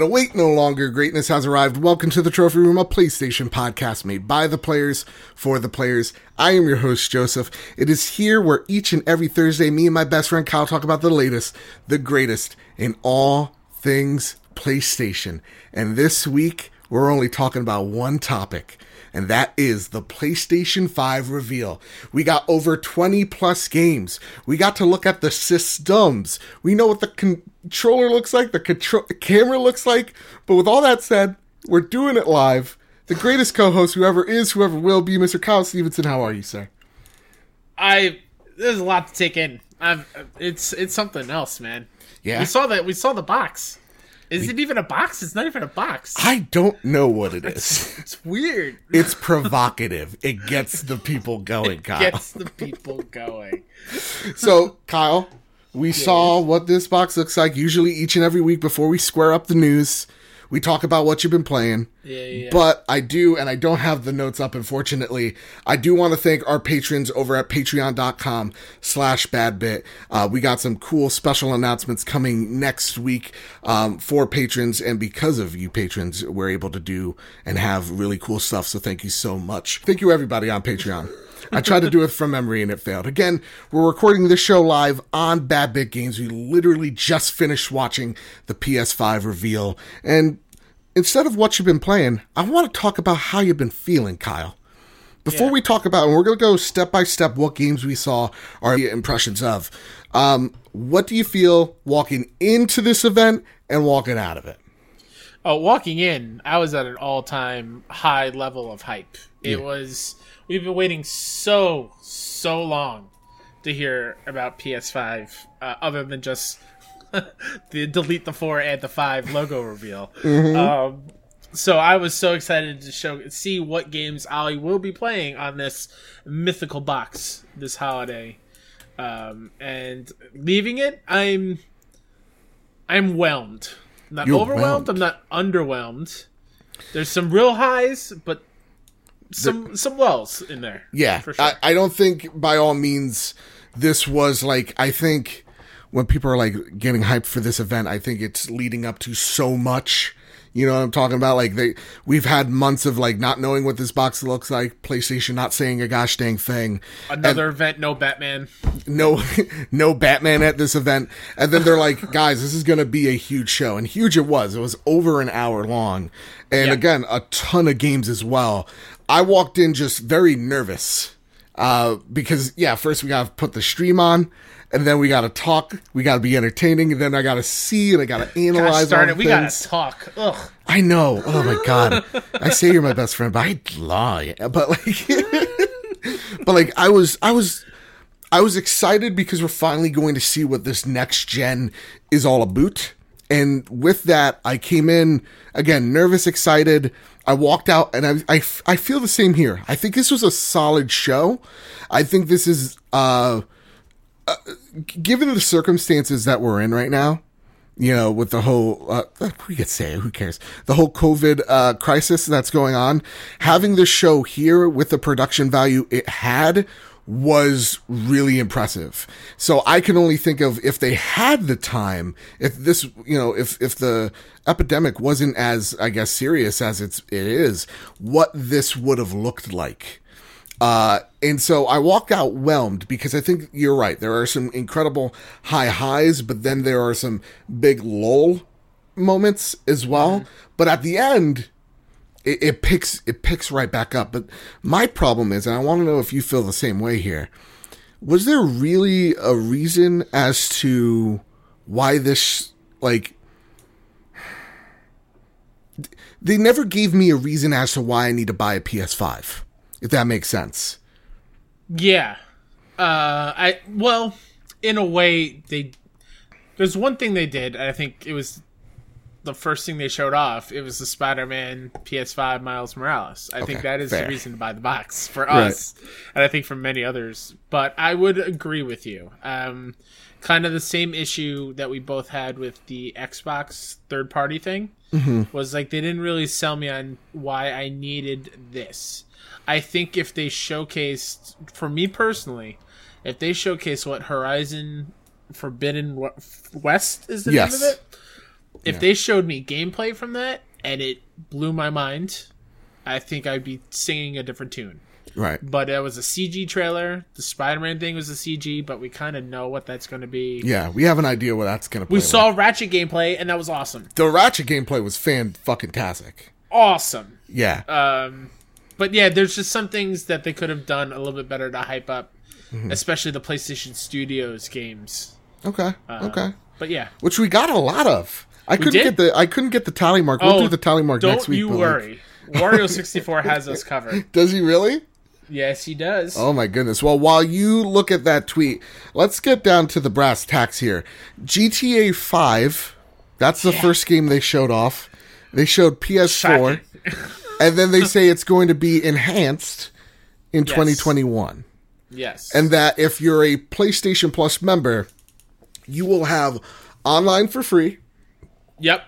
And await no longer, greatness has arrived. Welcome to the Trophy Room, a PlayStation podcast made by the players for the players. I am your host, Joseph. It is here where each and every Thursday, me and my best friend Kyle talk about the latest, the greatest in all things PlayStation. And this week, we're only talking about one topic and that is the PlayStation 5 reveal. We got over 20 plus games. We got to look at the systems. We know what the controller looks like, the control camera looks like. But with all that said, we're doing it live. The greatest co-host, whoever is, whoever will be, Mr. Kyle Stevenson. How are you, sir? I there's a lot to take in. I've, it's it's something else, man. Yeah, we saw that. We saw the box. Is it even a box? It's not even a box. I don't know what it is. it's weird. It's provocative. it gets the people going, Kyle. Gets the people going. so, Kyle, we yes. saw what this box looks like usually each and every week before we square up the news. We talk about what you've been playing. Yeah, yeah. But I do, and I don't have the notes up, unfortunately. I do want to thank our patrons over at patreon.com slash badbit. Uh, we got some cool special announcements coming next week um, for patrons. And because of you patrons, we're able to do and have really cool stuff. So thank you so much. Thank you, everybody on Patreon. I tried to do it from memory and it failed. Again, we're recording this show live on Bad Bit Games. We literally just finished watching the PS5 reveal. And instead of what you've been playing, I want to talk about how you've been feeling, Kyle. Before yeah. we talk about, and we're going to go step by step what games we saw, our impressions of. Um, what do you feel walking into this event and walking out of it? Oh, walking in, I was at an all time high level of hype. It yeah. was we've been waiting so so long to hear about PS5, uh, other than just the delete the four add the five logo reveal. Mm-hmm. Um, so I was so excited to show see what games I will be playing on this mythical box this holiday. Um, and leaving it, I'm I'm whelmed. I'm not You're overwhelmed. Whelmed. I'm not underwhelmed. There's some real highs, but some some wells in there. Yeah, sure. I, I don't think by all means this was like I think when people are like getting hyped for this event, I think it's leading up to so much. You know what I'm talking about? Like they, we've had months of like not knowing what this box looks like. PlayStation not saying a gosh dang thing. Another and event, no Batman. No, no Batman at this event. And then they're like, guys, this is going to be a huge show. And huge it was. It was over an hour long. And yeah. again, a ton of games as well. I walked in just very nervous. Uh, because yeah, first we got to put the stream on, and then we got to talk. We got to be entertaining, and then I got to see and I got to analyze. Gosh, it. We got to talk. Ugh. I know. Oh my god. I say you're my best friend, but I lie. But like, but like, I was, I was, I was excited because we're finally going to see what this next gen is all about. And with that, I came in again nervous, excited. I walked out and I, I, I feel the same here. I think this was a solid show. I think this is, uh, uh, given the circumstances that we're in right now, you know, with the whole, uh, we could say, who cares? The whole COVID, uh, crisis that's going on, having this show here with the production value it had was really impressive. So I can only think of if they had the time, if this, you know, if, if the epidemic wasn't as, I guess, serious as it's, it is, what this would have looked like. Uh, and so I walked out whelmed because I think you're right. There are some incredible high highs, but then there are some big lull moments as well. Mm-hmm. But at the end, it, it, picks it picks right back up. But my problem is, and I want to know if you feel the same way here. Was there really a reason as to why this like they never gave me a reason as to why I need to buy a PS5, if that makes sense. Yeah. Uh, I well, in a way, they there's one thing they did. I think it was the first thing they showed off. It was the Spider-Man PS5 Miles Morales. I okay, think that is fair. the reason to buy the box for us, right. and I think for many others. But I would agree with you. Um, kind of the same issue that we both had with the Xbox third party thing mm-hmm. was like they didn't really sell me on why I needed this. I think if they showcased, for me personally, if they showcase what Horizon Forbidden West is the yes. name of it, if Yeah. they showed me gameplay from that and it blew my mind, I think I'd be singing a different tune. Right. But it was a CG trailer. The Spider-Man thing was a CG, but we kind of know what that's going to be. Yeah, we have an idea what that's gonna. Play We like. saw Ratchet gameplay, and that was awesome. the Ratchet gameplay was fan fucking tastic. Awesome. Yeah, Um, but yeah, there's just some things that they could have done a little bit better to hype up, Mm-hmm. especially the PlayStation Studios games. okay, uh, okay. But yeah, Which we got a lot of. I couldn't get the I couldn't get the tally mark. We'll Oh, do the tally mark next week. don't you but, like- worry. Wario 64 has us covered. does he really? Yes, he does. Oh my goodness. Well, while you look at that tweet, let's get down to the brass tacks here. GTA 5, that's the first game they showed off. They showed PS4, and then they say it's going to be enhanced in 2021. Yes. And that if you're a PlayStation Plus member, you will have online for free. Yep.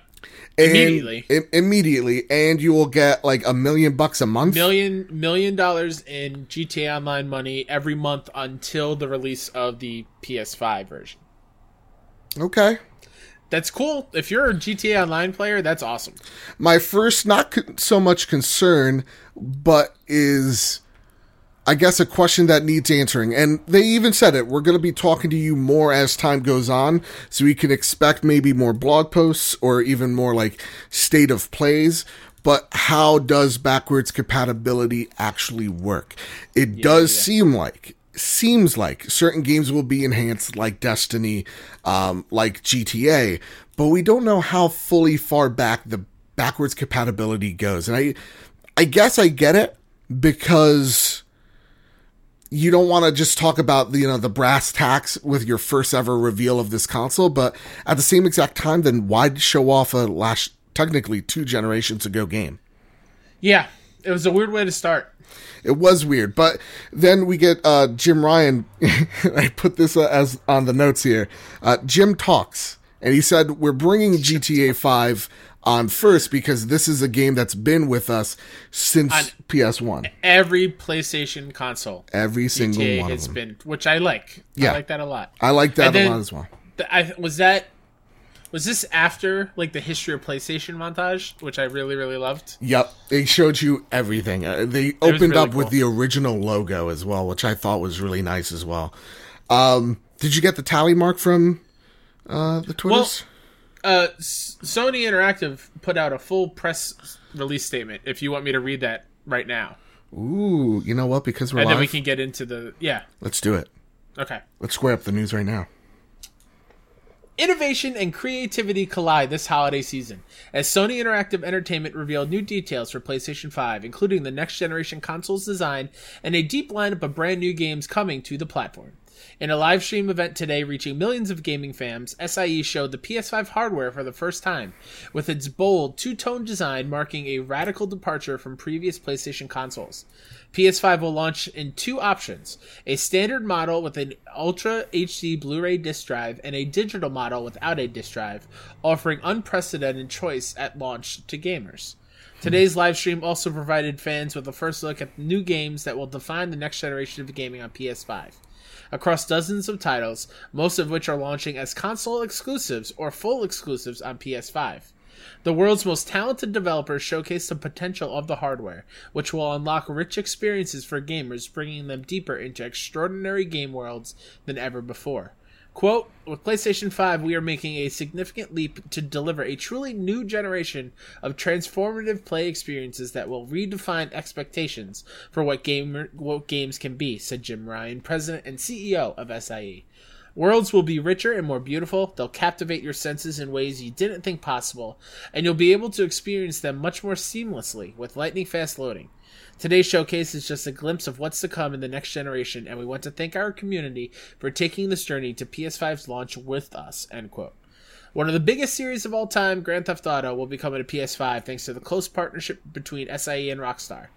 And Immediately. i- immediately, and you will get like a million bucks a month. Million million dollars in GTA Online money every month until the release of the PS5 version. okay. That's cool. If you're a GTA Online player, that's awesome. my first not con- so much concern but is i guess a question that needs answering. And they even said it we're going to be talking to you more as time goes on so we can expect maybe more blog posts or even more like state of plays. But how does backwards compatibility actually work? It does seem like seems like certain games will be enhanced like destiny um, like gta but we don't know how fully far back the backwards compatibility goes. And i i guess i get it because you don't want to just talk about the you know the brass tacks with your first ever reveal of this console but at the same exact time then why show off a last technically two generations ago game? Yeah, it was a weird way to start. it was weird but then we get uh jim ryan i put this uh, as on the notes here. Uh jim talks and he said we're bringing gta 5 on first because this is a game that's been with us since On- ps1 Every PlayStation console every single GTA one of has them been, which I like. Yeah. I like that a lot. i like that And then- a lot as well Th- I was that was this after like the history of PlayStation montage, which I really really loved. Yep, they showed you everything. Uh, they opened really up with the original logo as well, which I thought was really nice as well. Um, did you get the tally mark from uh, the Twitters? Uh, S- Sony Interactive put out a full press release statement. If you want me to read that right now, Ooh, you know what? Because we're and live, then we can get into the yeah. let's do it. Okay. Let's square up the news right now. Innovation and creativity collide this holiday season as Sony Interactive Entertainment revealed new details for PlayStation 5, including the next generation console's design and a deep lineup of brand new games coming to the platform. In a live stream event today reaching millions of gaming fans, SIE showed the PS5 hardware for the first time, with its bold two tone design marking a radical departure from previous PlayStation consoles. PS5 will launch in two options a standard model with an Ultra HD Blu ray disc drive and a digital model without a disc drive, offering unprecedented choice at launch to gamers. Today's live stream also provided fans with a first look at new games that will define the next generation of gaming on PS5. Across dozens of titles, most of which are launching as console exclusives or full exclusives on PS5. The world's most talented developers showcase the potential of the hardware, which will unlock rich experiences for gamers, bringing them deeper into extraordinary game worlds than ever before. Quote, with PlayStation 5, we are making a significant leap to deliver a truly new generation of transformative play experiences that will redefine expectations for what, what games can be, said Jim Ryan, president and CEO of SIE. Worlds will be richer and more beautiful. They'll captivate your senses in ways you didn't think possible, and you'll be able to experience them much more seamlessly with lightning fast loading. Today's showcase is just a glimpse of what's to come in the next generation, and we want to thank our community for taking this journey to PS5's launch with us. End quote. One of the biggest series of all time, Grand Theft Auto, will be coming to PS5 thanks to the close partnership between SIE and Rockstar.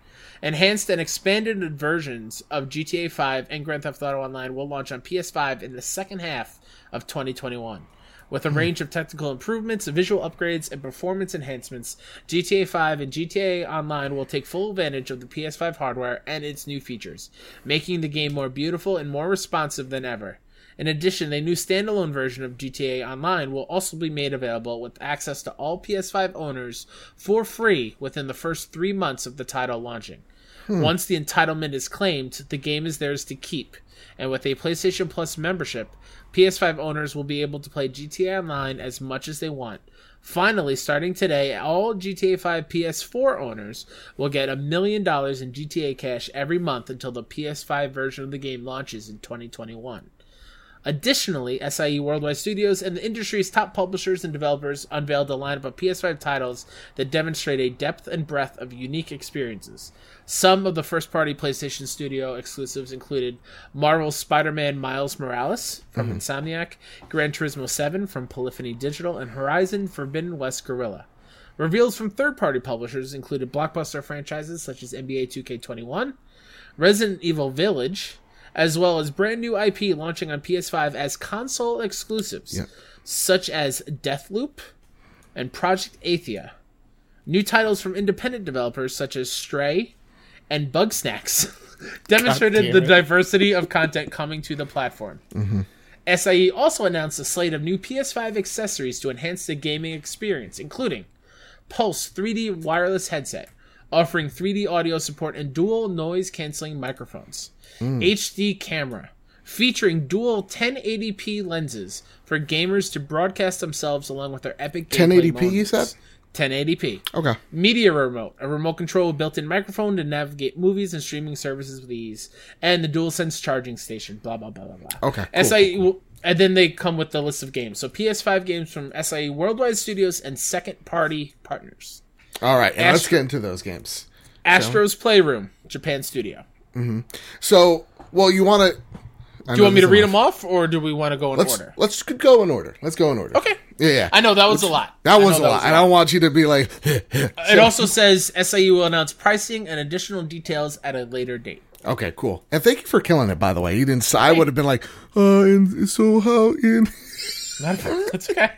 Enhanced and expanded versions of GTA 5 and Grand Theft Auto Online will launch on PS5 in the second half of 2021. With a hmm. range of technical improvements, visual upgrades, and performance enhancements, GTA 5 and GTA Online will take full advantage of the PS5 hardware and its new features, making the game more beautiful and more responsive than ever. In addition, a new standalone version of GTA Online will also be made available with access to all PS5 owners for free within the first three months of the title launching. Hmm. Once the entitlement is claimed, the game is theirs to keep. And with a PlayStation Plus membership, PS5 owners will be able to play GTA Online as much as they want. Finally, starting today, all GTA 5 PS4 owners will get a million dollars in GTA cash every month until the PS5 version of the game launches in 2021. Additionally, SIE Worldwide Studios and the industry's top publishers and developers unveiled a lineup of PS5 titles that demonstrate a depth and breadth of unique experiences. Some of the first party PlayStation Studio exclusives included Marvel's Spider Man Miles Morales from mhm. Insomniac, Gran Turismo 7 from Polyphony Digital, and Horizon Forbidden West Guerrilla. Reveals from third party publishers included blockbuster franchises such as NBA 2K21, Resident Evil Village, as well as brand new IP launching on PS5 as console exclusives, Yeah. such as Deathloop and Project Athia. New titles from independent developers such as Stray and Bugsnax demonstrated the diversity of content coming to the platform. Mm-hmm. SIE also announced a slate of new PS5 accessories to enhance the gaming experience, including Pulse 3D wireless headset, offering 3D audio support and dual noise canceling microphones. Hmm. HD camera, featuring dual 1080p lenses for gamers to broadcast themselves along with their epic 1080p, you said? 1080p. Okay. Media remote, a remote control with built-in microphone to navigate movies and streaming services with ease, and the DualSense charging station. Blah blah blah blah blah. Okay, cool, SIE, will- and then they come with the list of games. So PS5 games from SIE Worldwide Studios and second-party partners. All right. And let's get into those games. Astro's Playroom, Japan Studio. So, well, you want to. Do you want me to read them off, or do we want to go in Let's order? let's go in order. Let's go in order. Okay. Yeah, yeah. I know that was a lot. that was a lot. I don't want you to be like. It also says SIE will announce pricing and additional details at a later date. okay, cool. And thank you for killing it. By the way, you didn't. I would have been like, uh, and so how in. Not That's okay.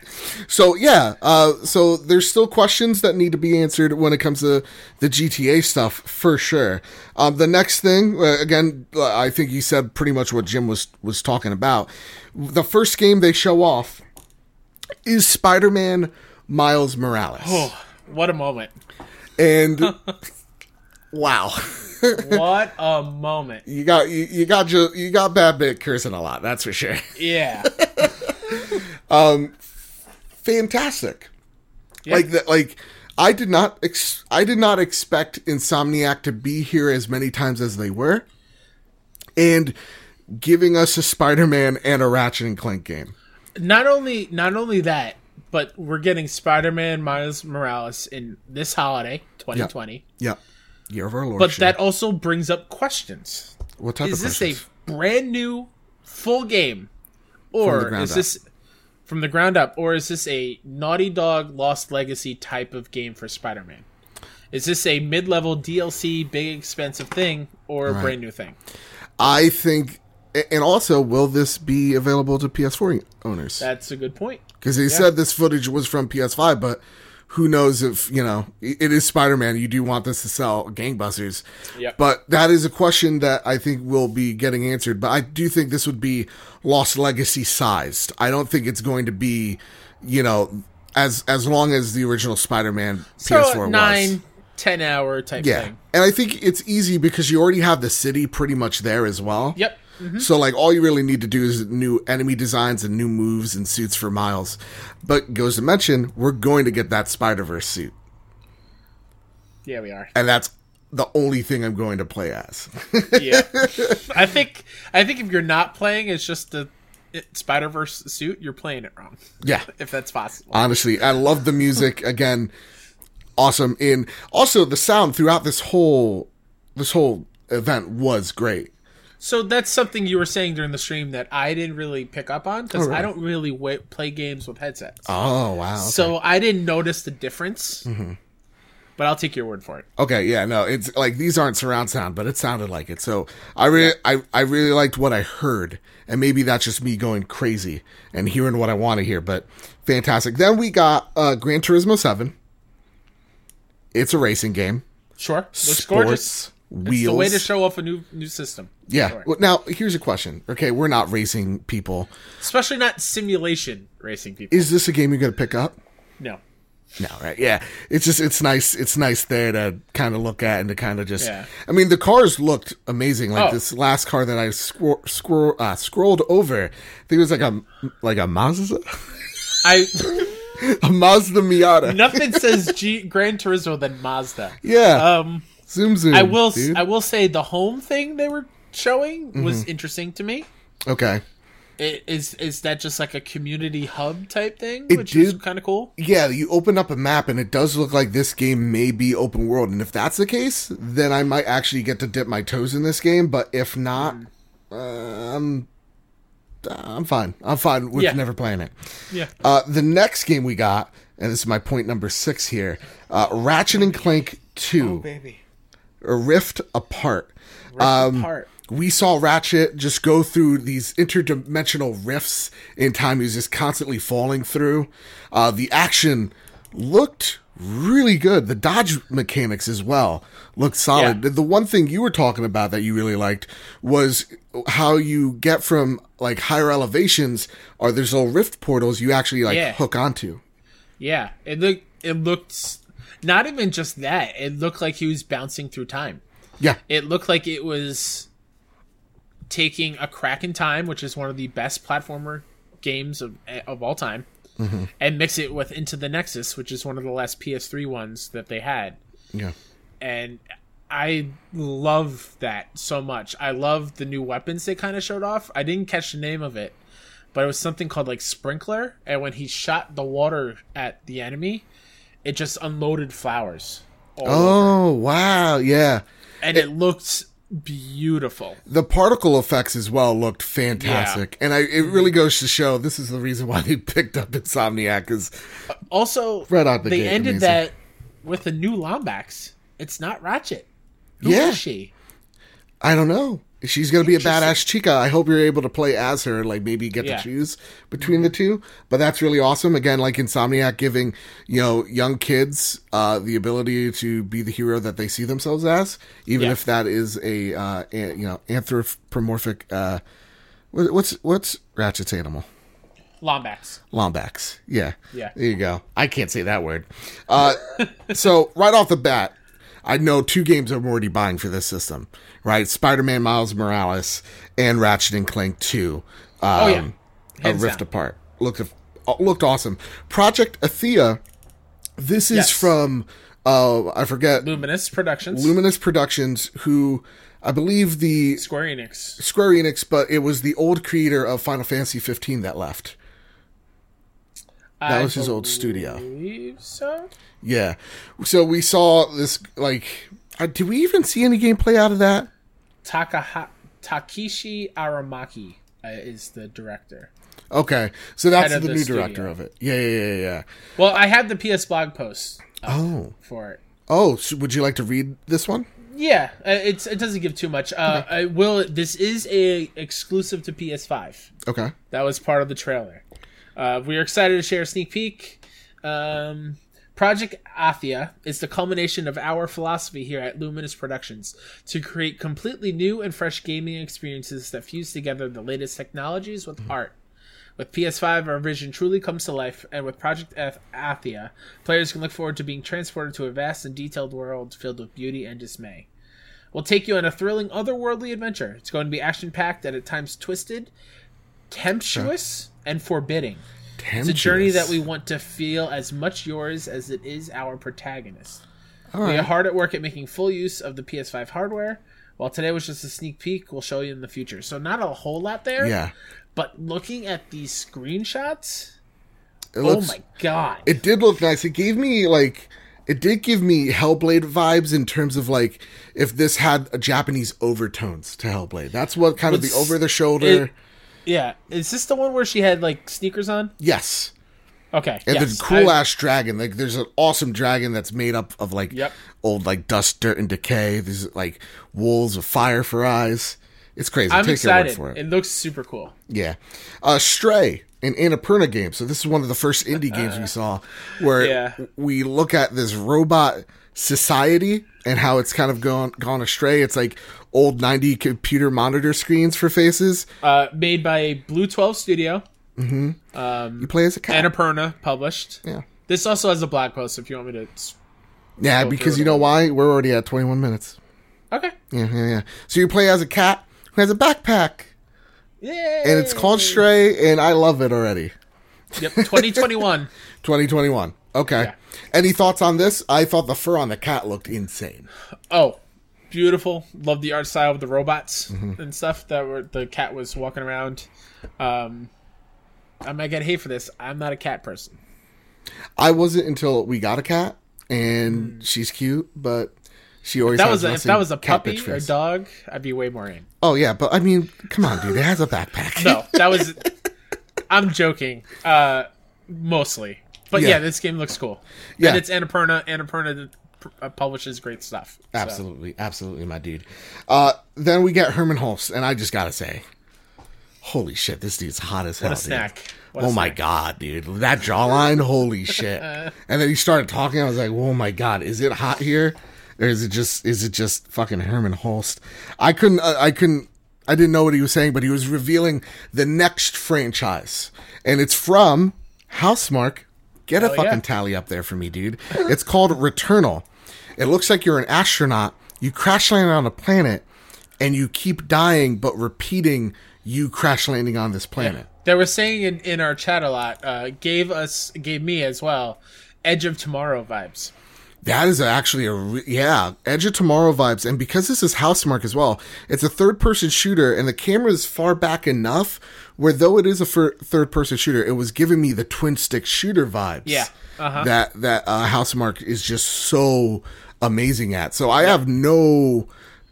So yeah, uh, so there's still questions that need to be answered when it comes to the GTA stuff for sure. Um, the next thing, uh, again, uh, I think you said pretty much what Jim was was talking about. The first game they show off is Spider-Man Miles Morales, Oh, what a moment. and wow, What a moment. you got you, you got you, you got bad bit cursing a lot. That's for sure. Yeah. Um, fantastic. Yeah. like that like i did not ex- i did not expect insomniac to be here as many times as they were and giving us a spider-man and a ratchet and clank game not only not only that, but we're getting Spider-Man Miles Morales in this holiday, 2020. yep year of our lord But shit. that also brings up questions. what type Is of this questions? a brand new full game or is up. this from the ground up or is this a Naughty Dog Lost Legacy type of game for Spider-Man? Is this a mid-level DLC big expensive thing or a Right. brand new thing? i think and also will this be available to ps4 owners That's a good point. because they said this footage was from ps5 but who knows if you know it is spider-man you do want this to sell gangbusters Yep. But that is a question that I think will be getting answered. But I do think this would be Lost Legacy sized. I don't think it's going to be, you know, as as long as the original Spider-Man So PS4 was. nine, ten hour type Yeah, thing. and I think it's easy because you already have the city pretty much there as well. Yep. Mm-hmm. So like all you really need to do is new enemy designs and new moves and suits for Miles. But goes to mention, we're going to get that Spider Verse suit, Yeah, we are. and that's the only thing I'm going to play as. Yeah. I think I think if you're not playing, it's just the Spider Verse suit. You're playing it wrong. yeah, If that's possible. honestly i love the music again awesome in also the sound throughout this whole this whole event was great So that's something you were saying during the stream that I didn't really pick up on because Oh? I don't really wa play games with headsets. oh wow okay. So I didn't notice the difference. But I'll take your word for it. okay yeah no it's like these aren't surround sound but it sounded like it so i really I, I really liked what i heard and maybe that's just me going crazy and hearing what i want to hear but fantastic then we got uh gran turismo 7 it's a racing game Sure. Looks gorgeous. Wheels. It's the way to show off a new new system. yeah. Sure. Well, now here's a question. Okay, we're not racing people. Especially not simulation racing people. Is this a game you're gonna pick up? no. No, right? Yeah, it's just it's nice. It's nice there to kind of look at and to kind of just. Yeah. I mean, the cars looked amazing. Like Oh. this last car that I scro- scroll uh, scrolled over, I think it was like a like a Mazda, I a Mazda Miata. nothing says G Gran Turismo than Mazda. Yeah, Um zoom zoom. I will dude. I will say the home thing they were showing was Mm-hmm. interesting to me. okay. I- Is is that just like a community hub type thing, It which is kind of cool? Yeah, you open up a map and it does look like this game may be open world. And if that's the case, then I might actually get to dip my toes in this game. But if not, uh, I'm I'm fine. I'm fine with Yeah. never playing it. Yeah. Uh, the next game we got, and this is my point number six here, uh, Ratchet and Clank Two, baby. A Rift Apart. Um, Apart. we saw Ratchet just go through these interdimensional rifts in time. He was just constantly falling through. Uh, the action looked really good. The dodge mechanics as well looked solid. Yeah. The one thing you were talking about that you really liked was how you get from like higher elevations or there's little rift portals you actually like Yeah. hook onto. Yeah, it looked it looked not even just that. It looked like he was bouncing through time. Yeah. It looked like it was taking a crack in time, which is one of the best platformer games of of all time, mm-hmm. and mix it with Into the Nexus, which is one of the last PS3 ones that they had. Yeah. and I love that so much. I love the new weapons they kind of showed off. I didn't catch the name of it, but it was something called like sprinkler, and when he shot the water at the enemy, it just unloaded flowers. all oh, over. Oh, wow. Yeah. and it looked beautiful. the particle effects as well looked fantastic, and I, it really goes to show this is the reason why they picked up Insomniac because uh, Also, Right out the they gate, ended amazing. that with a new Lombax. It's not Ratchet. Who Yeah. is she? I don't know. She's gonna be a badass chica. I hope you're able to play as her, and like maybe get Yeah. to choose between the two. But that's really awesome. Again, like Insomniac giving you know young kids uh, the ability to be the hero that they see themselves as, even Yeah. if that is a, uh, a you know anthropomorphic. Uh, what's what's Ratchet's animal? Lombax. Lombax. Yeah. Yeah. There you go. I can't say that word. Uh, so right off the bat, I know two games I'm already buying for this system. Right, Spider-Man Miles Morales and Ratchet and Clank Two. Um, Oh, yeah. a Hands Rift down. Apart looked uh, looked awesome. Project Athia. This is Yes. from uh, I forget Luminous Productions. Luminous Productions, who I believe the Square Enix. Square Enix, but it was the old creator of Final Fantasy 15 that left. That I was his old studio. believe so. Yeah. So we saw this like uh, did we even see any gameplay out of that? Takaha- Takeshi Aramaki uh, is the director. Okay. So that's Head the new the director of it. Yeah, yeah, yeah, yeah. Well, I have the PS blog post Oh. for it. Oh, so would you like to read this one? Yeah, uh, it's it doesn't give too much. Uh, I will. This is a exclusive to PS5. Okay. That was part of the trailer. Uh, we are excited to share a sneak peek. Um, Project Athia is the culmination of our philosophy here at Luminous Productions to create completely new and fresh gaming experiences that fuse together the latest technologies with mm-hmm. art. With PS5, our vision truly comes to life, and with Project Ath- Athia, players can look forward to being transported to a vast and detailed world filled with beauty and dismay. We'll take you on a thrilling, otherworldly adventure. It's going to be action packed and at times twisted, temptuous, and forbidding. It's a journey that we want to feel as much yours as it is our protagonist. All We are hard at work at making full use of the PS5 hardware. While today was just a sneak peek, we'll show you in the future. So not a whole lot there. Yeah. But looking at these screenshots, It looks, oh my god! It did look nice. It gave me like it did give me Hellblade vibes in terms of like if this had a Japanese overtones to Hellblade. That's what kind of the over the shoulder. Yeah, is this the one where she had like sneakers on? yes. Okay, And yes, the cool ass dragon. Like there's an awesome dragon that's made up of like Yep. old like dust, dirt, and decay. There's like wolves with fire for eyes. It's crazy. I'm Take your word excited. for it. It looks super cool. Yeah. Uh, Stray, an Annapurna game. So this is one of the first indie games we saw where Yeah. we look at this robot society and how it's kind of gone gone astray. It's like old 90 computer monitor screens for faces. Uh, made by Blue Twelve Studio. Hmm. Um. You play as a cat. Annapurna published. yeah. This also has a blog post if you want me to. Yeah, because you know why? We're already at 21 minutes. Okay. Yeah, yeah, yeah. So you play as a cat who has a backpack, Yeah. and it's called Stray, and I love it already. Yep. 2021. 2021. Okay. Yeah. Any thoughts on this? I thought the fur on the cat looked insane. oh, beautiful. Love the art style of the robots Mm-hmm. and stuff that were the cat was walking around. Um, I might get hate for this. I'm not a cat person. I wasn't until we got a cat, and she's cute, but she always Mm. That has was a, if that was a puppy or a dog, I'd be way more in. Oh yeah, but I mean, come on, dude. It has a backpack. No, that was. I'm joking. Uh, mostly, but yeah. Yeah. this game looks cool. Yeah. and it's Annapurna. Annapurna uh, publishes great stuff. so. Absolutely, absolutely, my dude. Uh, then we get Hermen Hulst, and I just gotta say, holy shit, this dude's hot as hell. What a snack. What a oh my snack. god, dude, that jawline, holy shit! and then he started talking. I was like, oh my god, is it hot here, or is it just is it just fucking Hermen Hulst? I couldn't, uh, I couldn't, I didn't know what he was saying, but he was revealing the next franchise, and it's from Housemarque. Get a fucking yeah. tally up there for me, dude. It's called Returnal. It looks like you're an astronaut. You crash land on a planet, and you keep dying, but repeating you crash landing on this planet. They were saying in, in our chat a lot. Uh, gave us, gave me as well, Edge of Tomorrow vibes. That is actually a re- yeah Edge of Tomorrow vibes, and because this is Housemarque as well, it's a third person shooter, and the camera is far back enough where though it is a fir- third person shooter, it was giving me the twin stick shooter vibes. Yeah. Uh-huh. that that uh, Housemarque is just so amazing at. So I have no.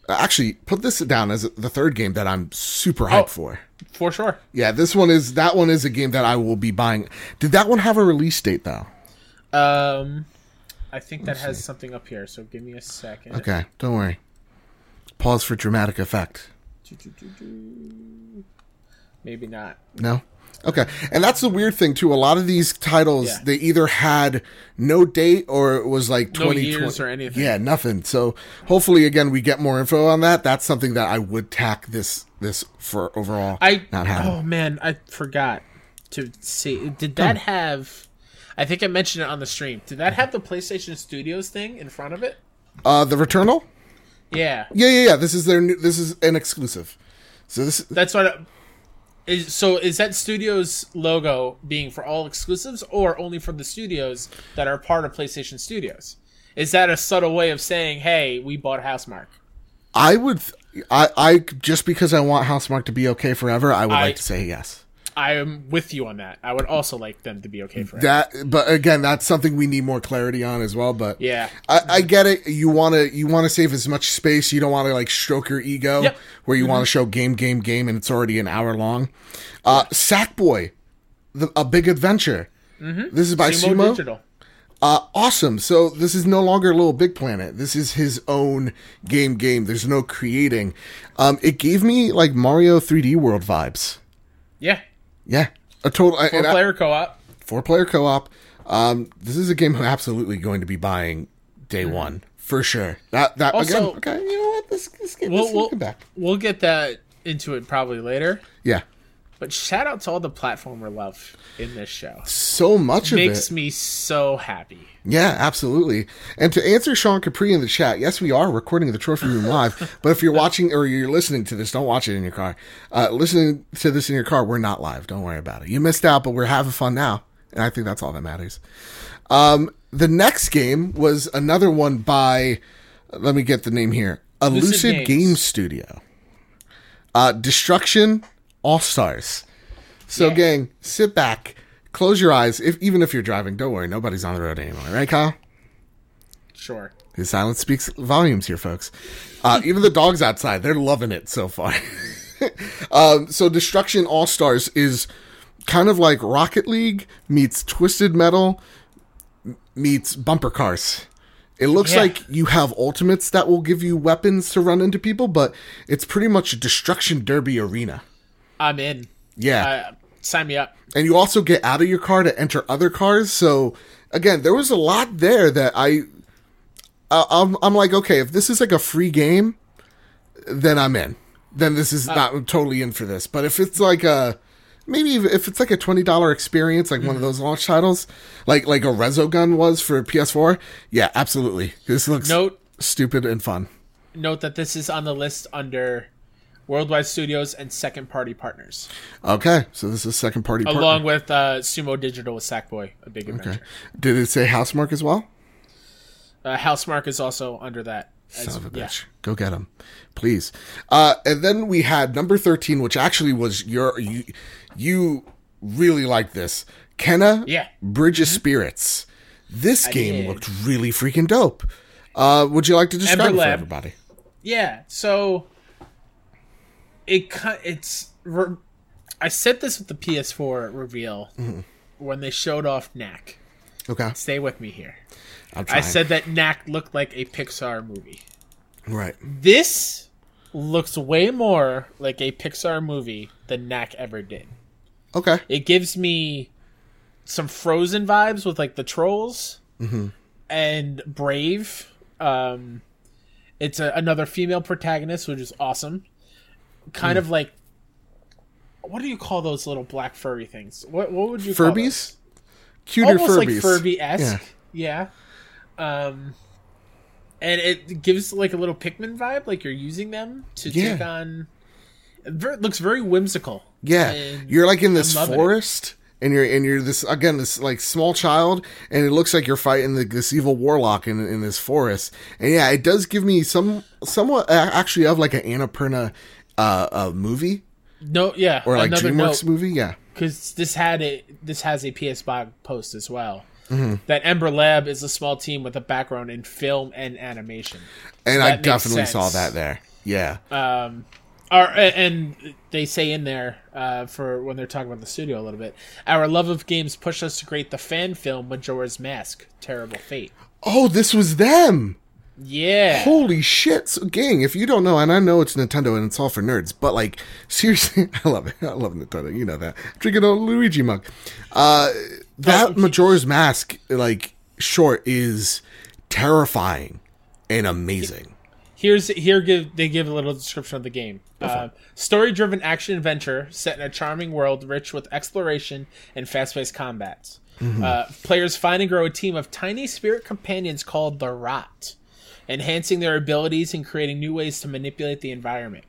Actually, put this down as the third game that I'm super hyped Oh. for. For sure. Yeah, this one is that one is a game that I will be buying. Did that one have a release date though? Um, I think that has something up here. So give me a second. Okay, don't worry. Pause for dramatic effect. Maybe not. No? Okay. And that's the weird thing too. A lot of these titles Yeah. they either had no date or it was like No 20 years or anything. Yeah, nothing. So hopefully again we get more info on that. That's something that I would tack this this for overall I not having. oh man, I forgot to see. Did that have? I think I mentioned it on the stream. Did that have the PlayStation Studios thing in front of it? Uh the Returnal? Yeah, Yeah, yeah, yeah. This is their new, this is an exclusive. So this that's what. I- Is, so is that Studios logo being for all exclusives or only for the studios that are part of PlayStation Studios? Is that a subtle way of saying, "Hey, we bought Housemarque"? I would I I just because I want Housemarque to be okay forever, I would I- like to say yes. I am with you on that. I would also like them to be okay for it. That, but again, that's something we need more clarity on as well. But Yeah. I, I get it. You want to you want to save as much space. You don't want to like stroke your ego Yep. where you want to show game, game, game, and it's already an hour long. Uh, Sackboy, the, a big adventure. This is by Sumo Sumo. Digital. Uh, awesome. So this is no longer Little Big Planet. This is his own game. Game. There's no creating. Um, it gave me like Mario 3D World vibes. Yeah, Yeah, a total four and I- player co-op. four player co-op. Um, this is a game I'm absolutely going to be buying day one for sure. That that Also- again. Okay, you know what? This this game. We'll this we'll, back. we'll get that into it probably later. Yeah, But shout out to all the platformer love in this show. so much of Makes it. Makes me so happy. Yeah, absolutely. And to answer Sean Capri in the chat, yes, we are recording the Trophy Room live. but if you're watching or you're listening to this, don't watch it in your car. Uh, listening to this in your car, we're not live. Don't worry about it. You missed out, but we're having fun now, and I think that's all that matters. Um, the next game was another one by. Let me get the name here. A Lucid Lucid, Games. Game Studio. Uh, Destruction All Stars. So, Yeah. gang, sit back, close your eyes. If even if you're driving, don't worry, nobody's on the road anymore, right, Kyle? Sure. His silence speaks volumes here, folks. Uh, even the dogs outside, they're loving it so far. um, so, Destruction All Stars is kind of like Rocket League meets Twisted Metal meets bumper cars. It looks Yeah. like you have ultimates that will give you weapons to run into people, but it's pretty much a destruction derby arena. I'm in. Yeah. Uh, sign me up. and you also get out of your car to enter other cars. So again, there was a lot there that I uh, I'm I'm like, okay, if this is like a free game, then I'm in. Then this is not I'm totally in for this. But if it's like a maybe if it's like a twenty dollar experience, like one of those launch titles, like like a Resogun was for PS4, yeah, absolutely. This looks Note stupid and fun. note that this is on the list under worldwide studios and second party partners, Okay, so this is second party. partner. along with uh, Sumo Digital with Sackboy, a big adventure. Okay. Did it say Housemarque as well? Uh, Housemarque is also under that. as- Son of a yeah. bitch. Go get him, please. Uh, and then we had number 13, which actually was your, you, you really like this. Kena Yeah. Bridge of Spirits. This game did. looked really freaking dope. Uh, would you like to describe it for Lab. everybody? Yeah, so it cut. It's. Re- I said this with the PS4 reveal Mm-hmm. when they showed off Knack. Okay. Stay with me here. I said that Knack looked like a Pixar movie. right. This looks way more like a Pixar movie than Knack ever did. Okay. It gives me some Frozen vibes with like the trolls and Brave. Um, it's a, another female protagonist, which is awesome. Kind of like what do you call those little black furry things? What what would you? Furbies? Cuter almost Furbies. like Furby esque. Yeah. Um, and it gives like a little Pikmin vibe, like you're using them to Yeah. take on. It looks very whimsical. Yeah, And you're like in this I'm it. forest, and you're and you're this again this like small child, and it looks like you're fighting the, this evil warlock in in this forest. And yeah, it does give me some somewhat actually of like an Annapurna uh, uh movie No, yeah, or like another DreamWorks note movie. Yeah, because this had a this has a PS blog post as well. Mm-hmm. That Ember Lab is a small team with a background in film and animation. and I that makes definitely saw that there. Yeah, Um, our, and they say in there uh, for when they're talking about the studio a little bit, our love of games pushed us to create the fan film Majora's Mask: Terrible Fate. oh, this was them. Yeah, Holy shit, so, gang! If you don't know, and I know it's Nintendo and it's all for nerds, but like seriously, I love it. I love Nintendo. You know that. Drinking a Luigi mug. Uh, that Majora's Mask like short is terrifying and amazing. Here's here give they give a little description of the game. Uh, story-driven action adventure set in a charming world rich with exploration and fast-paced combats. Uh, players find and grow a team of tiny spirit companions called the Rot, enhancing their abilities and creating new ways to manipulate the environment.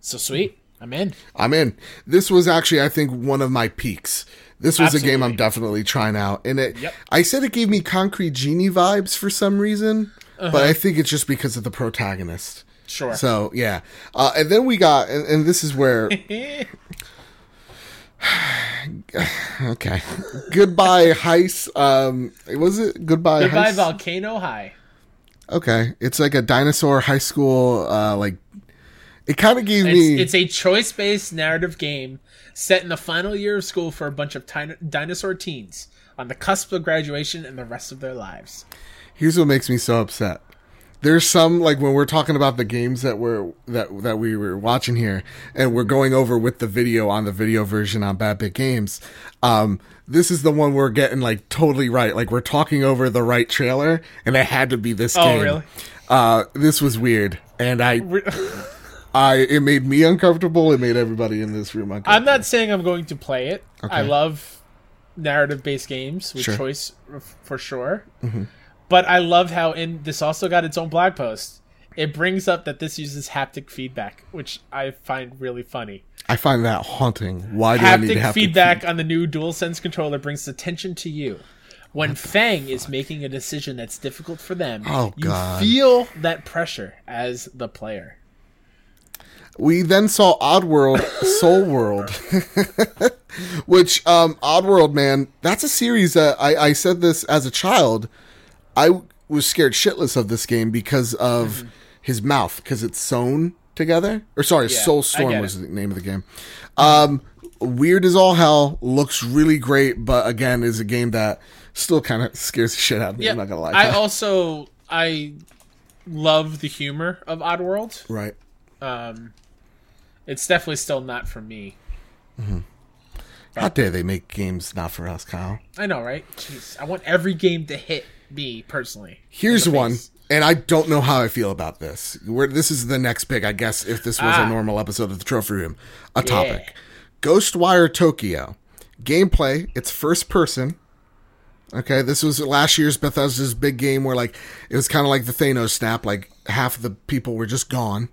So sweet, I'm in. I'm in. This was actually, I think, one of my peaks. This was a game I'm definitely trying out, and it. Yep. I said it gave me Concrete Genie vibes for some reason, Uh-huh. but I think it's just because of the protagonist. Sure. So yeah, uh, and then we got, and, and this is where okay, goodbye heist. Um, was it goodbye? Goodbye heist? Volcano High. Okay, it's like a dinosaur high school. Uh, like it kind of gave It's, me. it's a choice-based narrative game set in the final year of school for a bunch of tin- dinosaur teens on the cusp of graduation and the rest of their lives. Here's what makes me so upset. There's some like when we're talking about the games that we're that that we were watching here, and we're going over with the video on the video version on Bad Bit Games. Um, this is the one we're getting like totally right. Like we're talking over the right trailer, and it had to be this game. Oh, game. really? Uh, this was weird, and I, I it made me uncomfortable. It made everybody in this room uncomfortable. I'm not saying I'm going to play it. I love narrative-based games with Sure. choice for sure. But I love how in this also got its own blog post. It brings up that this uses haptic feedback, which I find really funny. I find that haunting. Why do I need Haptic feedback on the new DualSense controller brings attention to you. When Fang is making a decision that's difficult for them, Oh, you God. feel that pressure as the player. we then saw Oddworld Soul World, which um, Oddworld, man, that's a series that I, I said this as a child. I was scared shitless of this game because of Mm-hmm. his mouth, because it's sewn together. Or sorry, Yeah, Soul Storm was the name of the game. Um, weird as all hell, looks really great, but again, is a game that still kind of scares the shit out of me. Yeah, I'm not gonna lie. I also I love the humor of Oddworld. right. Um, it's definitely still not for me. How dare they make games not for us, Kyle? I know, right? Jeez, I want every game to hit. Me personally. Here's one, and I don't know how I feel about this. Where this is the next big, I guess, if this was Ah. a normal episode of the Trophy Room, a topic. Ghostwire Tokyo gameplay. It's first person. Okay, this was last year's Bethesda's big game where like it was kind of like the Thanos snap, like half of the people were just gone.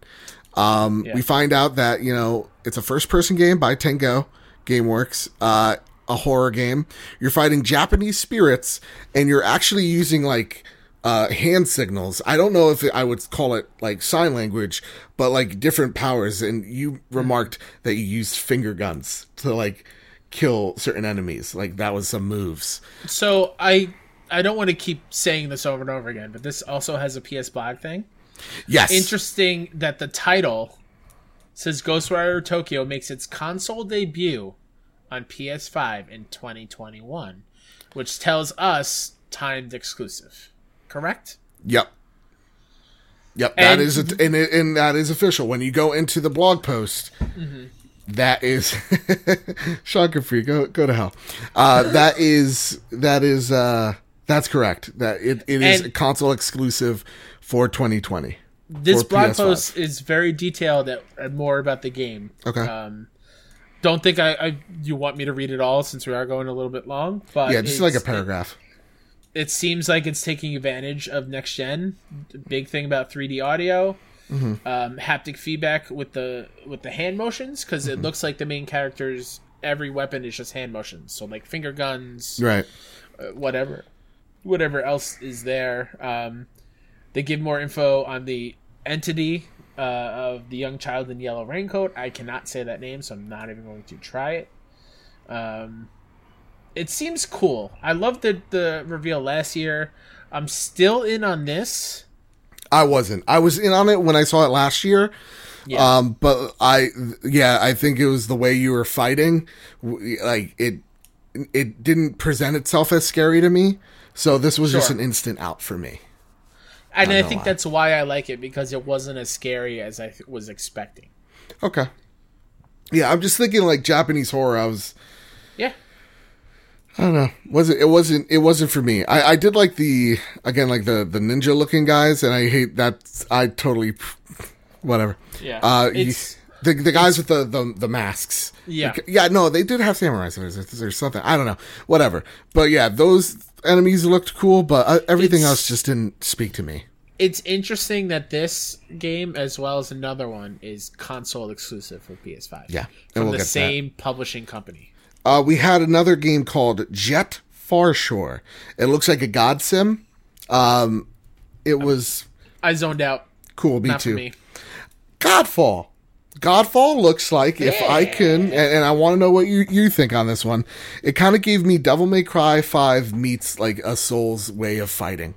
Um, Yeah. We find out that you know it's a first person game by Tango GameWorks, uh, a horror game. You're fighting Japanese spirits, and you're actually using like uh, hand signals. I don't know if I would call it like sign language, but like different powers. And you remarked that you used finger guns to like kill certain enemies. Like that was some moves. So I I don't want to keep saying this over and over again, but this also has a PS blog thing. Yes. Interesting that the title says Ghostwire Tokyo makes its console debut on PS5 in 2021, which tells us timed exclusive. Correct? Yep. Yep, that And- is a, and, it, and that is official. When you go into the blog post, Mm-hmm. that is shocker free. Go go to hell. Uh, that is that is uh, that's correct. That it, it is And- console exclusive for 2020. This For blog PS5. post is very detailed at more about the game. Okay. Um, don't think I, I you want me to read it all since we are going a little bit long, but yeah, just like a paragraph. it seems like it's taking advantage of next gen. Big thing about 3D audio, um, haptic feedback with the with the hand motions, because it looks like the main characters every weapon is just hand motions. So like finger guns, Right. uh, whatever, whatever else is there. Um, they give more info on the entity uh, of the young child in yellow raincoat. I cannot say that name, so I'm not even going to try it. Um, it seems cool. I loved the the reveal last year. I'm still in on this. I wasn't. I was in on it when I saw it last year. Yeah. Um, but I, yeah, I think it was the way you were fighting. Like it, it didn't present itself as scary to me. So this was just an instant out for me. And I know think why. that's why I like it because it wasn't as scary as I was expecting. Okay. Yeah, I'm just thinking like Japanese horror. I was, Yeah. I don't know, was it? It wasn't. It wasn't for me. I, I did like the again like the the ninja looking guys, and I hate that. I totally, whatever. Yeah. Uh, you- the the guys with the, the the masks. Yeah. Yeah. No, they did have samurai swords or something. I don't know. Whatever. But yeah, those enemies looked cool, but uh, everything It's- else just didn't speak to me. It's interesting that this game, as well as another one, is console exclusive for PS5. Yeah, From we'll the same publishing company. Uh, we had another game called Jet Farshore. It looks like a God Sim. Um, it was I zoned out. cool. Me Not too. for me. Godfall. Godfall looks like if I can, and, and I want to know what you, you think on this one. It kind of gave me Devil May Cry Five meets like a Souls way of fighting,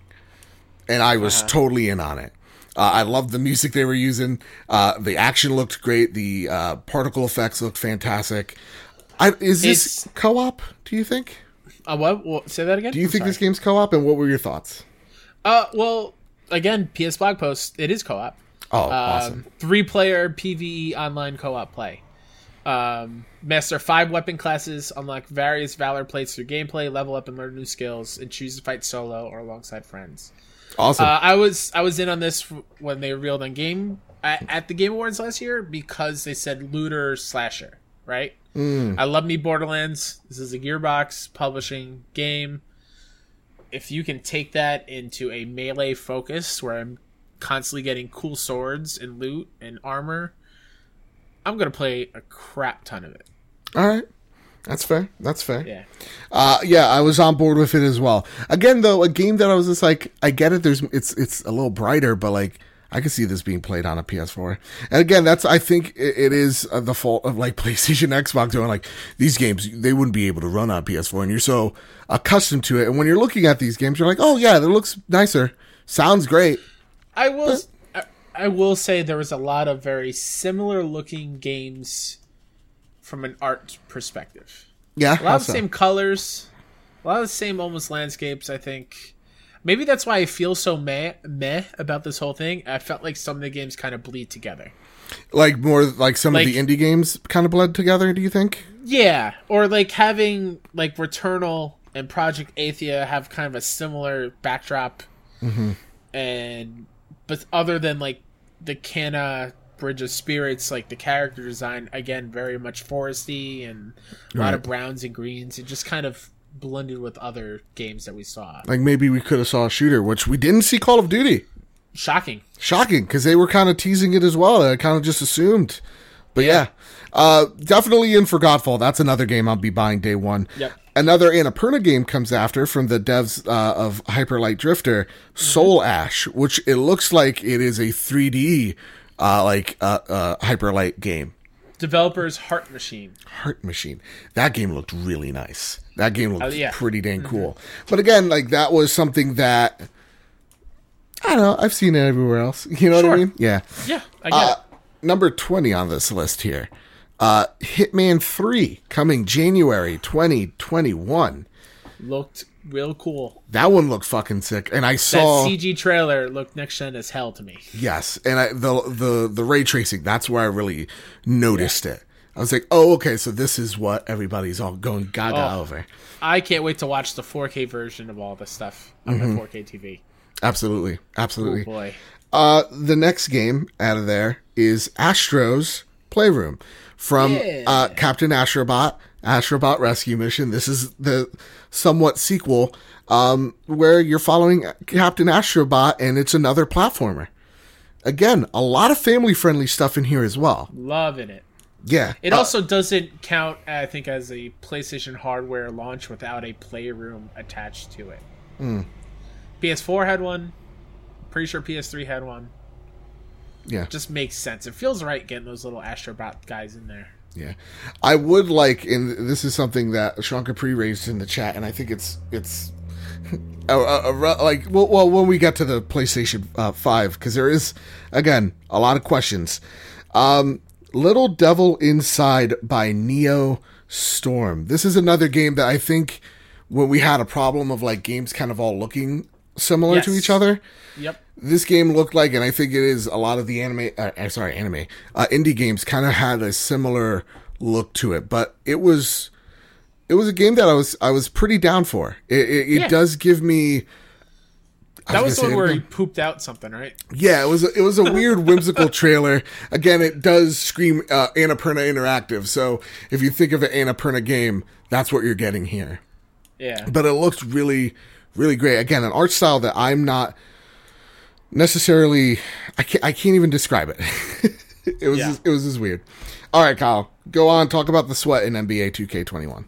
and I was totally in on it. Uh, I loved the music they were using. Uh, the action looked great. The uh, particle effects looked fantastic. I, is this It's- co-op? Do you think? Uh, what? what? Say that again. Do you think this game's co-op? And what were your thoughts? Uh, well, again, PS blog post. It is co-op. Oh, Um, awesome! Three-player PVE online co-op play. Um, master five weapon classes, unlock various valor plates through gameplay, level up and learn new skills, and choose to fight solo or alongside friends. Awesome. Uh, I was I was in on this when they revealed on game at, at the Game Awards last year because they said looter slasher, right? I love me Borderlands. This is a Gearbox publishing game. If you can take that into a melee focus where I'm constantly getting cool swords and loot and armor, I'm gonna play a crap ton of it. All right, that's fair. That's fair. Yeah. Uh, yeah, I was on board with it as well. Again, though, a game that I was just like, I get it. There's, it's, it's a little brighter, but like, I can see this being played on a PS4. And again, that's, I think it, it is uh, the fault of like PlayStation, Xbox doing like these games, they wouldn't be able to run on PS4 and you're so accustomed to it. And when you're looking at these games, you're like, oh yeah, that looks nicer. Sounds great. I will. I, I will say there was a lot of very similar looking games from an art perspective. Yeah. A lot of the so? same colors, a lot of the same almost landscapes. I think maybe that's why I feel so meh meh about this whole thing. I felt like some of the games kind of bleed together. Like more like some Like- of the indie games kind of bled together, do you think? Yeah, or like having like Returnal and Project Athia have kind of a similar backdrop. Mm-hmm. And but other than like the Kena Bridge of Spirits, like the character design again very much foresty and a lot of browns and greens. It just kind of blended with other games that we saw. Like maybe we could have saw a shooter, which we didn't see Call of Duty. Shocking. Shocking, because they were kind of teasing it as well. I kind of just assumed. But yeah, uh, definitely in for Godfall. That's another game I'll be buying day one. Yep. Another Annapurna game comes after from the devs uh, of Hyper Light Drifter, Solar Ash, which it looks like it is a 3D uh, like uh, uh, Hyperlight game. Developers Heart Machine. Heart Machine. That game looked really nice. That game looked Oh, yeah. pretty dang cool. But again, like that was something that I don't know. I've seen it everywhere else. You know what I Sure. mean? Yeah. Yeah, I get Uh, it. Number 20 on this list here. Uh, Hitman 3 coming January 2021. Looked real cool. That one looked fucking sick. And I That saw CG trailer looked next gen as hell to me. yes, and I the the the ray tracing, that's where I really noticed it. I was like, "Oh, okay, so this is what everybody's all going gaga Oh. over." I can't wait to watch the 4K version of all this stuff on Mm-hmm. the 4K TV. Absolutely. Absolutely. Oh boy. Uh, the next game out of there is Astro's Playroom from Yeah. uh, Captain Astrobot, Astrobot Rescue Mission. This is the somewhat sequel um, where you're following Captain Astrobot, and it's another platformer. Again, a lot of family friendly stuff in here as well. Loving it. Yeah. It Uh, also doesn't count, I think, as a PlayStation hardware launch without a playroom attached to it. Hmm. PS4 had one. Pretty sure PS3 had one. yeah. Just makes sense. It feels right getting those little Astrobot guys in there. Yeah, I would like, and this is something that Sean Capri raised in the chat, and I think it's it's a, a, a, like well, well when we get to the PlayStation uh, Five, because there is again a lot of questions. Um, Little Devil Inside by Neo Storm. This is another game that I think when we had a problem of like games kind of all looking similar to each other Yep. this game looked like, and I think it is a lot of the anime, uh, uh, sorry, anime, uh, indie games kind of had a similar look to it, but it was, it was a game that I was, I was pretty down for. It, it, it Yeah. does give me. I That was the one where he pooped out something, right? yeah, it was, a, it was a weird whimsical trailer. Again, it does scream uh, Annapurna Interactive. So if you think of an Annapurna game, that's what you're getting here. Yeah. but it looked really really great. Again an art style that i'm not necessarily i can't, I can't even describe it. It was Yeah. just, it was just weird. All right kyle go on talk about the sweat in nba 2k21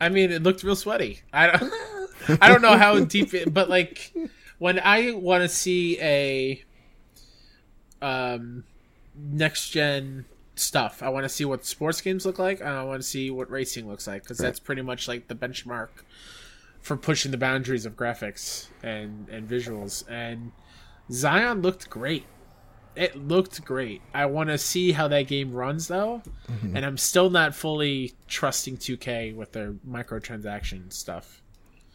I mean, it looked real sweaty. I don't, I don't know how deep, it, but like when I want to see a um next gen stuff, I want to see what sports games look like, and I want to see what racing looks like because that's pretty much like the benchmark for pushing the boundaries of graphics and and visuals. And Zion looked great. It looked great. I want to see how that game runs though, and I'm still not fully trusting 2K with their microtransaction stuff.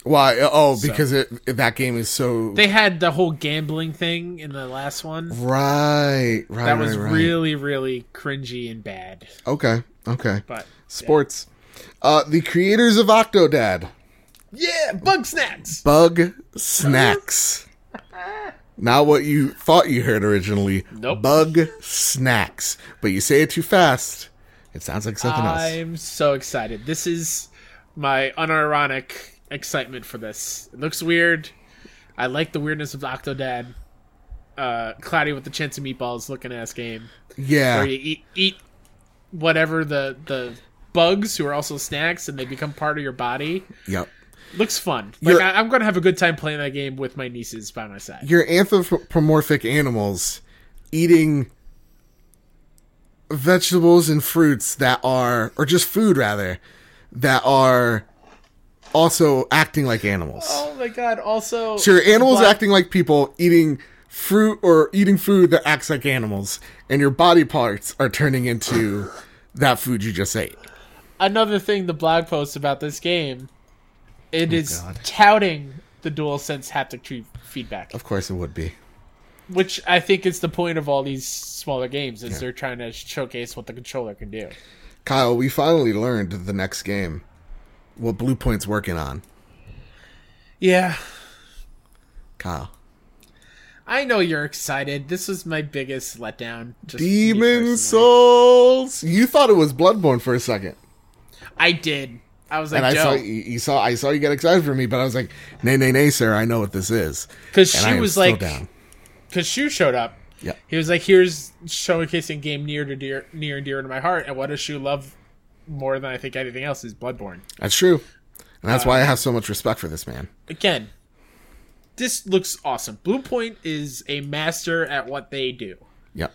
why oh because it that game is so They had the whole gambling thing in the last one. right right That was right, right. really, really cringy and bad. okay okay But sports uh the creators of octodad yeah, Bugsnax. bug snacks not what you thought you heard originally Nope. bug snacks but you say it too fast it sounds like something else I'm so excited. This is my unironic excitement for this. It looks weird. I like the weirdness of Octodad. Uh, Cloudy with the Chance of Meatballs looking ass game yeah where you eat eat whatever the the bugs who are also snacks and they become part of your body. yep Looks fun. Like You're- I, I'm gonna have a good time playing that game with my nieces by my side. you're anthropomorphic animals eating vegetables and fruits that are or just food rather that are also acting like animals Oh my god! Also, so your animals Black- acting like people eating fruit or eating food that acts like animals and your body parts are turning into that food you just ate another thing the blog post about this game it oh, is Oh, God. touting the DualSense haptic tree feedback of course it would be which i think is the point of all these smaller games is they're trying to showcase what the controller can do kyle we finally learned the next game what Bluepoint's working on. Yeah, Kyle. I know you're excited. This was my biggest letdown. Demon. Souls. You thought it was Bloodborne for a second. I did. I was like, and I Joe, saw you, you saw I saw you get excited for me, but I was like, nay, nay, nay, sir, I know what this is. because she was like, because Shu showed up. Yeah, He was like, "Here's showcasing game near to dear, near and dear to my heart." And what does Shu love more than I think anything else is Bloodborne. That's true. And that's Uh, why I have so much respect for this man. Again, this looks awesome. Bluepoint is a master at what they do. Yep.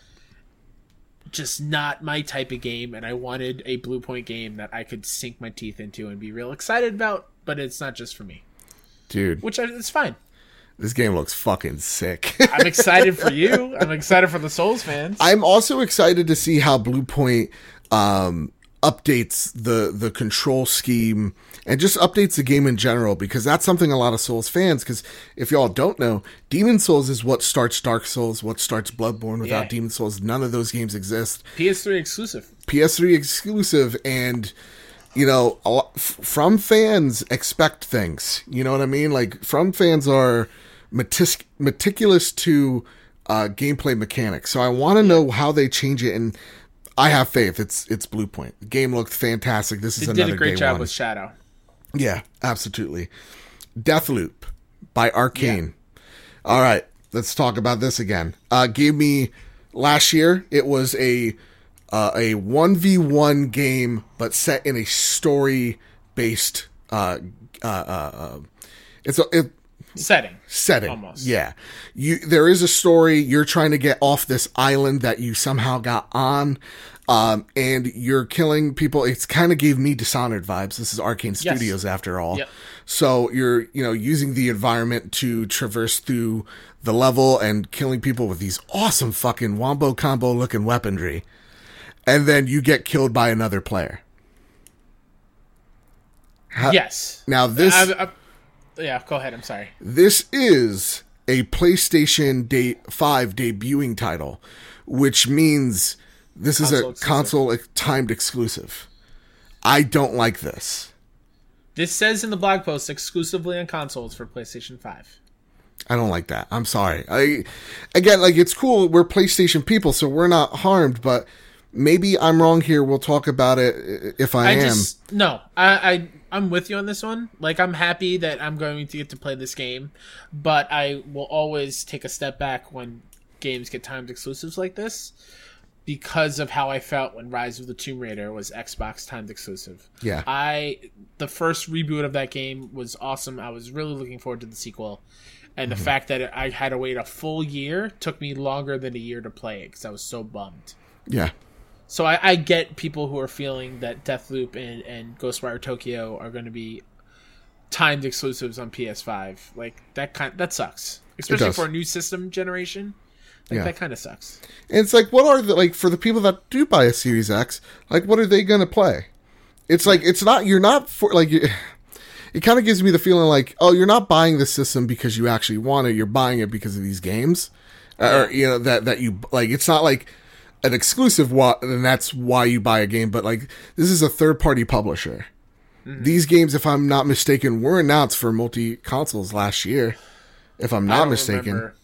Just not my type of game, and I wanted a Bluepoint game that I could sink my teeth into and be real excited about. But it's not just for me, Dude, which I, it's fine. this game looks fucking sick. I'm excited for you. I'm excited for the Souls fans. I'm also excited to see how Bluepoint um, updates the the control scheme and just updates the game in general because that's something a lot of Souls fans. Because if y'all don't know, Demon Souls is what starts Dark Souls, what starts Bloodborne. Without Yeah. Demon Souls, none of those games exist. PS3 exclusive. PS3 exclusive, and you know, a lot, f- from fans expect things. You know what I mean? Like from fans are meticulous to uh, gameplay mechanics. So I want to know how they change it, and I have faith. It's it's Bluepoint. The game looked fantastic. This is They another did a great job one. with Shadow. Yeah, absolutely. Deathloop by Arkane. All right, let's talk about this again. Uh gave me last year it was a uh, a 1v1 game but set in a story based uh uh uh, uh it's a it, Setting. setting. Almost. Yeah. You there is a story you're trying to get off this island that you somehow got on um and you're killing people. It's kind of gave me Dishonored vibes. This is Arkane Studios after all. Yep. So you're, you know, using the environment to traverse through the level and killing people with these awesome fucking wombo combo looking weaponry. And then you get killed by another player. How- yes. Now this I, I, yeah, go ahead. I'm sorry. This is a PlayStation day 5 debuting title, which means this is a exclusive. console timed exclusive. I don't like this. This says in the blog post exclusively on consoles for PlayStation 5. I don't like that. I'm sorry. I again like it's cool we're PlayStation people so we're not harmed, but maybe I'm wrong here. We'll talk about it if I, I am. just no, I, I I'm with you on this one. Like I'm happy that I'm going to get to play this game, but I will always take a step back when games get timed exclusives like this because of how I felt when Rise of the Tomb Raider was Xbox timed exclusive. Yeah. I the first reboot of that game was awesome. I was really looking forward to the sequel. And Mm-hmm. the fact that I had to wait a full year took me longer than a year to play it because I was so bummed. yeah. So I, I get people who are feeling that Deathloop and, and Ghostwire Tokyo are going to be timed exclusives on PS5. Like that kind that sucks, especially for a new system generation. Like Yeah. that kind of sucks. And it's like, what are the like for the people that do buy a Series X? Like, what are they gonna play? It's like it's not you're not for like. you- It kind of gives me the feeling like, oh, you're not buying the system because you actually want it. You're buying it because of these games, or you know that that you like. It's not like an exclusive, wa- and that's why you buy a game. But like, this is a third party publisher. These games, if I'm not mistaken, were announced for multi consoles last year. If I'm not mistaken. remember.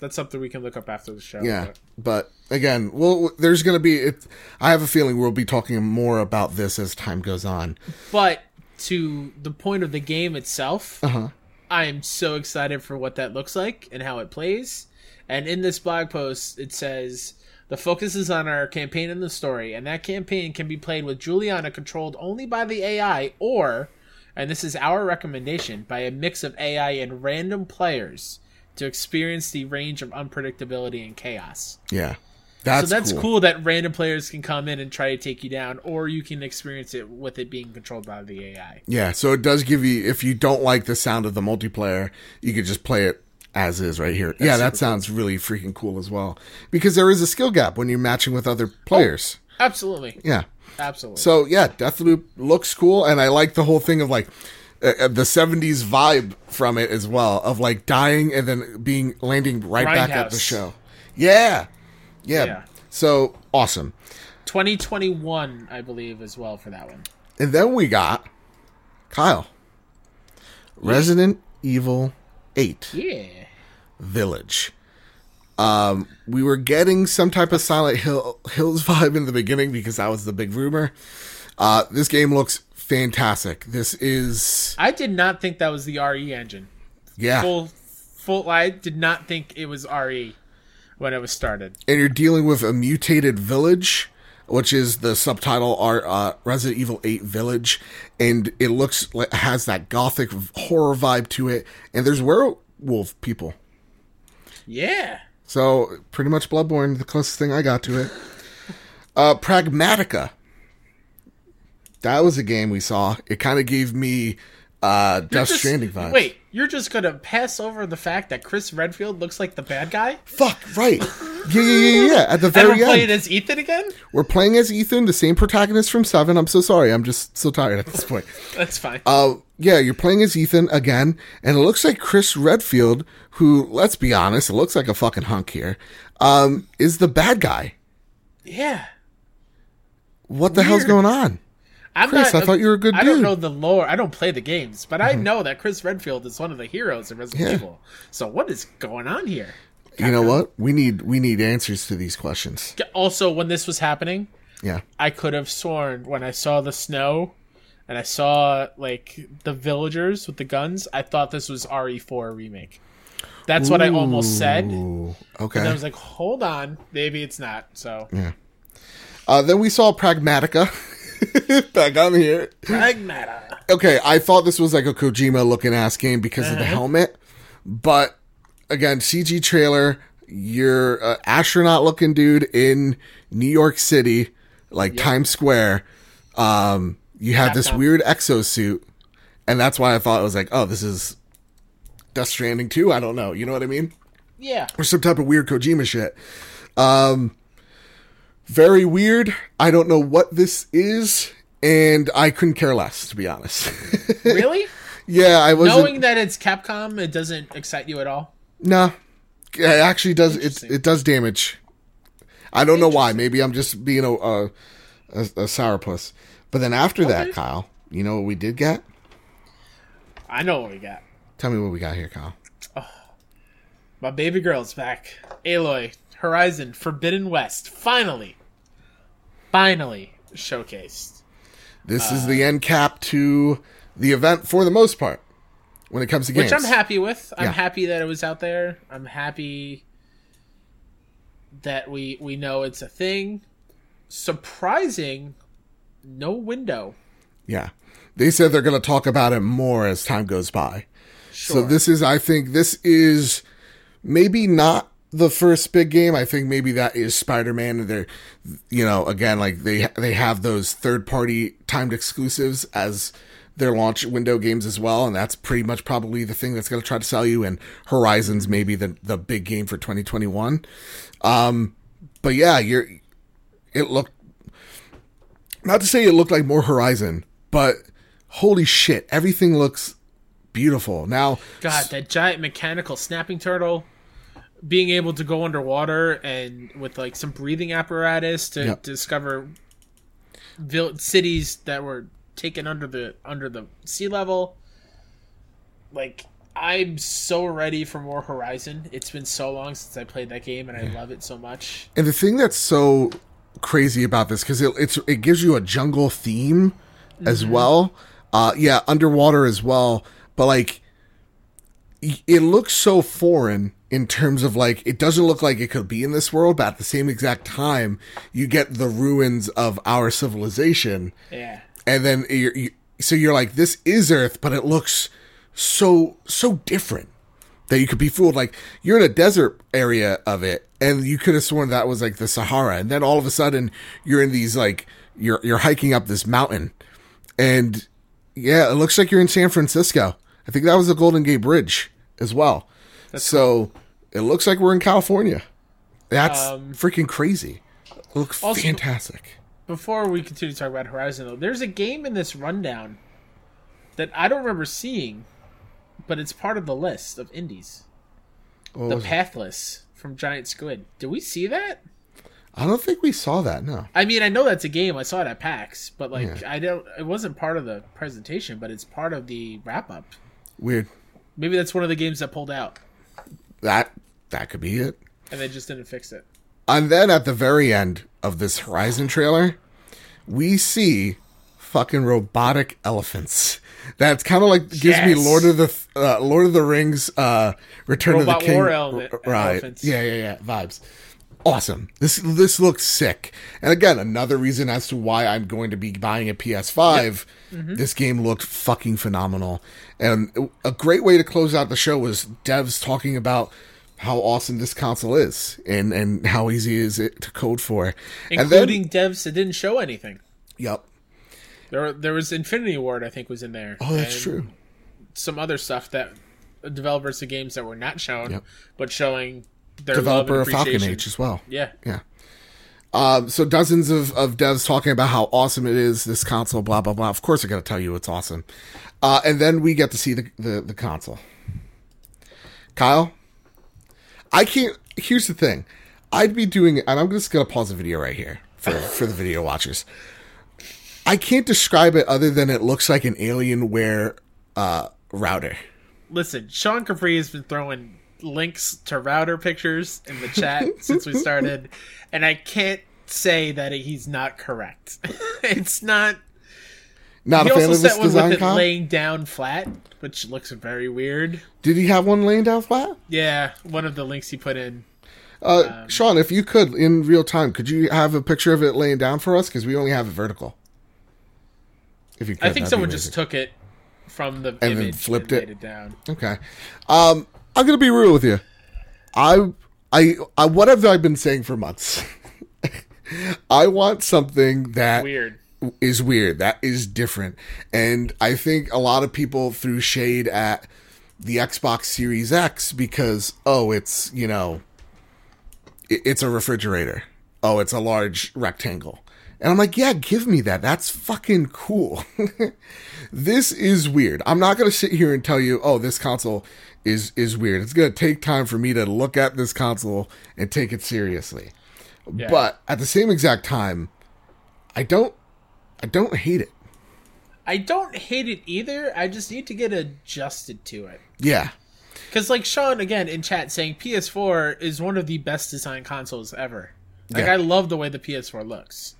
That's something we can look up after the show. Yeah, but- but again, well, there's going to be. It, I have a feeling we'll be talking more about this as time goes on. But to the point of the game itself, Uh-huh. I am so excited for what that looks like and how it plays. And in this blog post, it says the focus is on our campaign and the story, and that campaign can be played with Julianna controlled only by the AI, or, and this is our recommendation, by a mix of AI and random players to experience the range of unpredictability and chaos. Yeah, that's so that's cool. cool. that random players can come in and try to take you down, or you can experience it with it being controlled by the AI. Yeah, so it does give you. If you don't like the sound of the multiplayer, you could just play it as is right here. yeah, that sounds really freaking cool as well because there is a skill gap when you're matching with other players. Absolutely, Yeah. absolutely. So yeah, Deathloop looks cool, and I like the whole thing of like uh, uh, the '70s vibe from it as well, of like dying and then being landing right back at the show. Yeah. yeah, Yeah. So awesome. 2021, I believe, as well for that one. And then we got Kyle. Resident Evil 8 Yeah. Village. Um, we were getting some type of Silent Hill Hills vibe in the beginning because that was the big rumor. Uh, this game looks fantastic. This is I did not think that was the RE engine. yeah, Full, full. I did not think it was RE when it was started. and you're dealing with a mutated village, which is the subtitle are uh, Resident Evil 8 Village, and it looks like has that gothic horror vibe to it. And there's werewolf people. Yeah. So pretty much Bloodborne, the closest thing I got to it. Uh, Pragmatica. That was a game we saw. It kind of gave me uh, Death Stranding vibes. Wait, you're just gonna pass over the fact that Chris Redfield looks like the bad guy? fuck right. Yeah, yeah, yeah, yeah. At the And very we're playing end, as Ethan again? we're playing as Ethan, the same protagonist from Seven. I'm so sorry. I'm just so tired at this point. That's fine. Uh, yeah, you're playing as Ethan again, and it looks like Chris Redfield, who, let's be honest, it looks like a fucking hunk here, um, is the bad guy. yeah. What the hell's going on? I'm Chris, not, I thought you were a good dude. I don't. Mm-hmm. know the lore. I don't play the games, but I know that Chris Redfield is one of the heroes in Resident Yeah. Evil. So what is going on here? You know what? We need we need answers to these questions. Also, when this was happening, Yeah. I could have sworn when I saw the snow and I saw like the villagers with the guns, I thought this was RE4 remake. That's what I almost said. Okay. And I was like, hold on, maybe it's not. So Uh, then we saw Pragmatica. Back on here. Pragmata. Okay, I thought this was like a Kojima looking ass game because of the helmet, but again, CG trailer. You're an astronaut looking dude in New York City, like Times Square. Um, you have this Capcom. weird exosuit, and that's why I thought it was like, oh, this is Death Stranding 2. I don't know. You know what I mean? Yeah. or some type of weird Kojima shit. Um, very weird. I don't know what this is, and I couldn't care less, to be honest. Really? yeah, I wasn't. Knowing that it's Capcom, it doesn't excite you at all. no, it actually does. It it does damage. I don't know why. Maybe I'm just being a a, a, a sourpuss. But then after that, Kyle, you know what we did get? I know what we got. Tell me what we got here, Kyle. Oh, My baby girl's back. Aloy, Horizon, Forbidden West. Finally. Finally showcased. This is Uh, the end cap to the event for the most part when it comes to games. Which I'm happy with. I'm Yeah. happy that it was out there. I'm happy that we we know it's a thing. Surprising, no window. Yeah. They said they're going to talk about it more as time goes by. Sure. So this is, I think, this is maybe not the first big game. I think maybe that is Spider-Man. And they're, you know, again, like they they have those third-party timed exclusives as their launch window games as well, and that's pretty much probably the thing that's going to try to sell you. And Horizons maybe the the big game for 2021. Um, but yeah, you're. It looked not to say it looked like more Horizon, but holy shit, everything looks beautiful. Now, God, that giant mechanical snapping turtle being able to go underwater and with like some breathing apparatus to Yep. discover vil- cities that were taken under the under the sea level. Like I'm so ready for more Horizon. It's been so long since I played that game and I love it so much. and the thing that's so crazy about this because it, it's it gives you a jungle theme as well. Uh, yeah, underwater as well, but like it looks so foreign in terms of like it doesn't look like it could be in this world, but at the same exact time, you get the ruins of our civilization. Yeah. and then you're, you, so you're like this is earth but it looks so so different that you could be fooled. Like you're in a desert area of it and you could have sworn that was like the sahara and then all of a sudden you're in these like you're you're hiking up this mountain. And yeah it looks like you're in san francisco. I think that was the golden gate bridge as well. So it looks like we're in california that's Um, freaking crazy it looks also- fantastic Before we continue to talk about Horizon, though, there's a game in this rundown that I don't remember seeing, but it's part of the list of indies. What The was it? Pathless from Giant Squid. Did we see that? I don't think we saw that. No. I mean, I know that's a game. I saw it at PAX, but like, I don't. It wasn't part of the presentation, but it's part of the wrap up. Weird. Maybe that's one of the games that pulled out, That that could be it. and they just didn't fix it. And then at the very end of this Horizon trailer, we see fucking robotic elephants. That's kind of like gives me Lord of the uh, Lord of the Rings, uh, Return Robot of the King, war r- right? elephants. Yeah, yeah, yeah. Vibes. Awesome. This this looks sick. And again, another reason as to why I'm going to be buying a PS5. Mm-hmm. This game looked fucking phenomenal. And a great way to close out the show was devs talking about how awesome this console is and and how easy is it to code for. and then, Including devs that didn't show anything. yep. There, there was Infinity Ward, I think, was in there. Oh, that's true. Some other stuff that developers of games that were not shown, Yep. but showing their Developer of Falcon. Age as well. Yeah, Yeah. Um, so dozens of, of devs talking about how awesome it is, this console, blah, blah, blah. Of course I gotta tell you it's awesome. Uh, and then we get to see the, the, the console. Kyle, I can't, here's the thing. I'd be doing, and I'm just gonna pause the video right here for, for the video watchers. I can't describe it other than it looks like an Alienware, uh, router. listen, Sean Capri has been throwing links to router pictures in the chat since we started, and I can't say that he's not correct. it's not. Not He a fan also of this set one with design, it laying down flat, which looks very weird. Did he have one laying down flat? Yeah, one of the links he put in. Uh, Um, Sean, if you could, in real time, could you have a picture of it laying down for us? Because we only have it vertical. If you could, I think someone just took it from the then image flipped and it. laid it down. Okay. Um, I'm gonna be real with you. I, I, I, what have I been saying for months? I want something that Weird. Is weird. That is different. And I think a lot of people threw shade at the Xbox Series X because, oh, it's, you know, it's a refrigerator. Oh, it's a large rectangle. And I'm like, yeah, give me that. That's fucking cool. this is weird. I'm not going to sit here and tell you, oh, this console is is weird. It's going to take time for me to look at this console and take it seriously. Yeah. But at the same exact time, I don't I don't hate it. I don't hate it either. I just need to get adjusted to it. Yeah. Because, like Sean again in chat saying, PS4 is one of the best designed consoles ever. Like Yeah. I love the way the PS4 looks.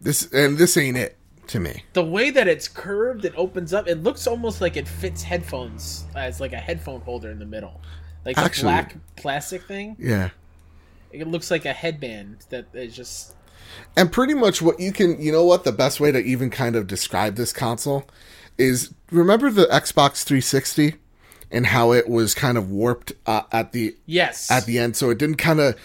This and this ain't it to me. The way that it's curved, it opens up. It looks almost like it fits headphones as like a headphone holder in the middle, like Actually- the black plastic thing. Yeah. It looks like a headband that is just And pretty much what you can, you know what, the best way to even kind of describe this console is remember the Xbox 360 and how it was kind of warped uh, at the yes. at the end, so it didn't kind of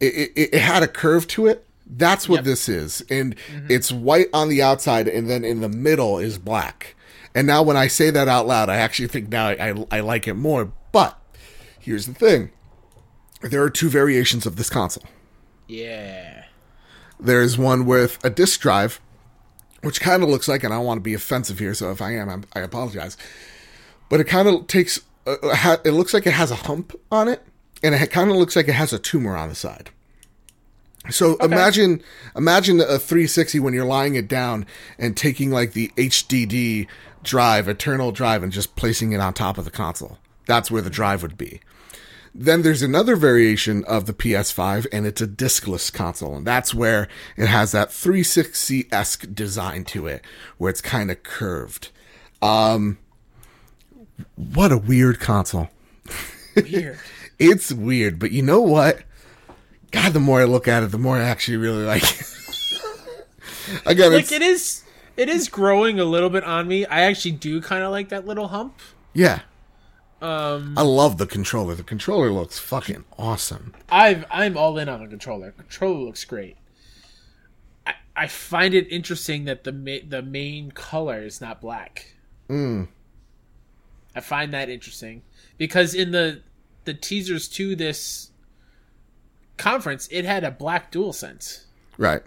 it, it, it had a curve to it. That's what Yep. this is, and it's white on the outside, and then in the middle is black. And now, when I say that out loud, I actually think now I, I, I like it more. But here's the thing: there are two variations of this console. yeah. There's one with a disk drive, which kind of looks like, and I don't want to be offensive here, so if I am, I'm, I apologize. But it kind of takes, uh, uh, ha- it looks like it has a hump on it, and it kind of looks like it has a tumor on the side. So imagine, imagine a 360 when you're lying it down and taking like the HDD drive, eternal drive, and just placing it on top of the console. That's where the drive would be. Then there's another variation of the PS5, and it's a diskless console, and that's where it has that 360 esque design to it, where it's kind of curved. Um, what a weird console. Weird. It's weird, but you know what? God, the more I look at it, the more I actually really like it. Again, like it's, it is it is growing a little bit on me. I actually do kind of like that little hump. yeah. Um I love the controller. The controller looks fucking awesome. I've I'm all in on the controller. Controller looks great. I, I find it interesting that the ma- the main color is not black. Mm. I find that interesting because in the the teasers to this conference, it had a black dual sense. Right.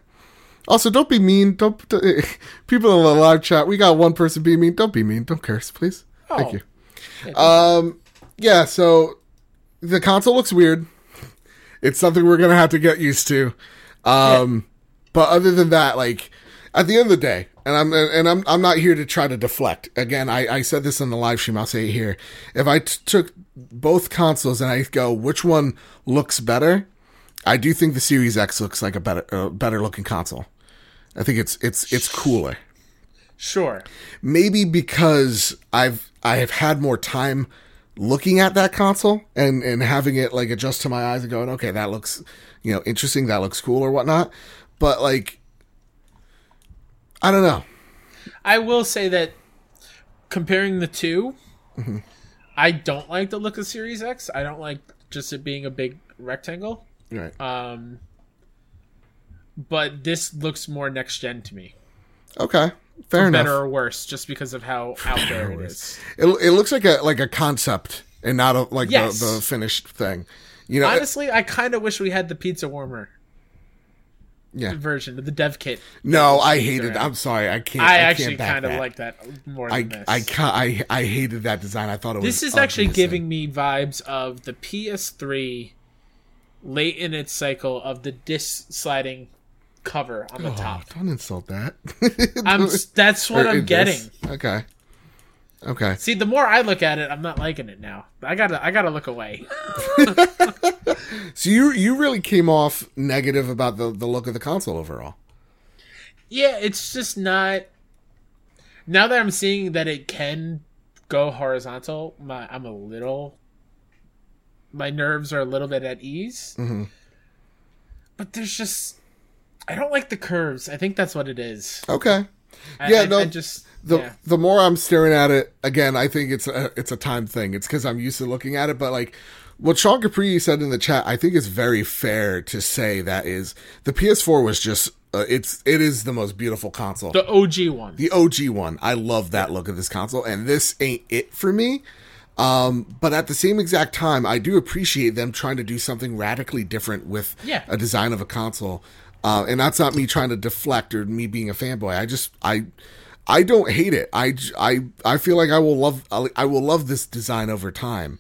Also, don't be mean. Don't, don't- people in the live chat. We got one person being mean. Don't be mean. Don't curse, please. Thank Oh. you. Um, yeah. So the console looks weird. It's something we're gonna have to get used to. Um, but other than that, like at the end of the day, and I'm and I'm I'm not here to try to deflect. Again, I, I said this in the live stream. I'll say it here. If I t- took both consoles and I go, which one looks better? I do think the Series X looks like a better uh, better looking console. I think it's it's it's cooler. Sure. Maybe because I've I have had more time looking at that console and and having it like adjust to my eyes and going, okay, that looks you know interesting, that looks cool or whatnot. But like, I don't know. I will say that comparing the 2 Mm-hmm. I don't like the look of Series X. I don't like just it being a big rectangle. Right. Um, but this looks more next gen to me. Okay. Fair Better enough. or worse, just because of how out there it is. It, it looks like a like a concept and not a like Yes. the, the finished thing. You know, Honestly, I kind of wish we had the pizza warmer yeah. version of the dev kit. No, I hated. around. I'm sorry. I can't. I, I, actually kind of like that more I this. I. I I hated that design. I thought it was. this is actually giving me vibes of the PS3 late in its cycle of the disc sliding cover on the Oh, top. don't insult that. I'm that's what Or I'm getting. this. Okay. Okay. See, the more I look at it, I'm not liking it now. I gotta I gotta look away. So you you really came off negative about the the look of the console overall. Yeah, it's just not. Now that I'm seeing that it can go horizontal, my I'm a little. My nerves are a little bit at ease. Mm-hmm. But there's just, I don't like the curves. I think that's what it is. Okay. I- Yeah, I, no, I just The yeah. the more I'm staring at it again, I think it's a it's a time thing. It's because I'm used to looking at it, but like what Sean Capri said in the chat, I think is very fair to say that is the PS4 was just uh, it's it is the most beautiful console. the OG one. the OG one. I love that look of this console, and this ain't it for me. Um, but at the same exact time, I do appreciate them trying to do something radically different with Yeah. a design of a console. Uh, and that's not me trying to deflect or me being a fanboy. I just I I don't hate it. I I I feel like I will love I will love this design over time.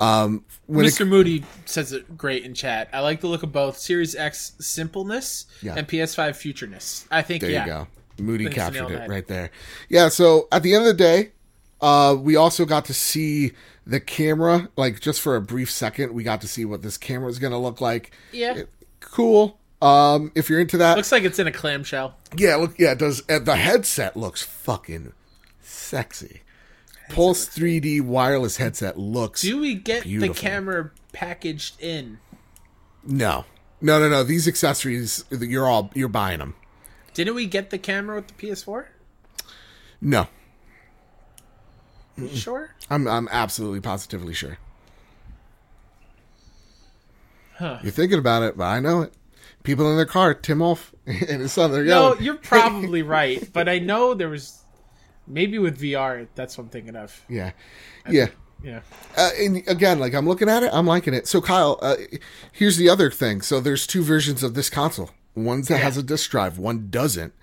Um, when it, Mr. Moody says it great in chat. I like the look of both Series X simpleness Yeah. and PS5 futureness. I think There yeah. you go. Moody captured it right there. Yeah, so at the end of the day, uh, we also got to see the camera, like just for a brief second, we got to see what this camera is going to look like. Yeah. Cool. Um, if you're into that, Looks like it's in a clamshell. yeah, look, yeah, it does. Uh, the headset looks fucking sexy. Pulse 3D wireless headset looks. Do we get Beautiful. the camera packaged in? no, no, no, no. These accessories, you're all you're buying them. Didn't we get the camera with the PS4? No, You Sure. I'm I'm absolutely positively sure. Huh. You're thinking about it, but I know it. People in their car, Tim Wolf and his son, they're No, you're probably right, but I know there was maybe with VR. That's what I'm thinking of. Yeah, yeah. Yeah. Uh, and again, like I'm looking at it, I'm liking it. So Kyle, uh, here's the other thing. So there's two versions of this console. One that has a disk drive, one doesn't.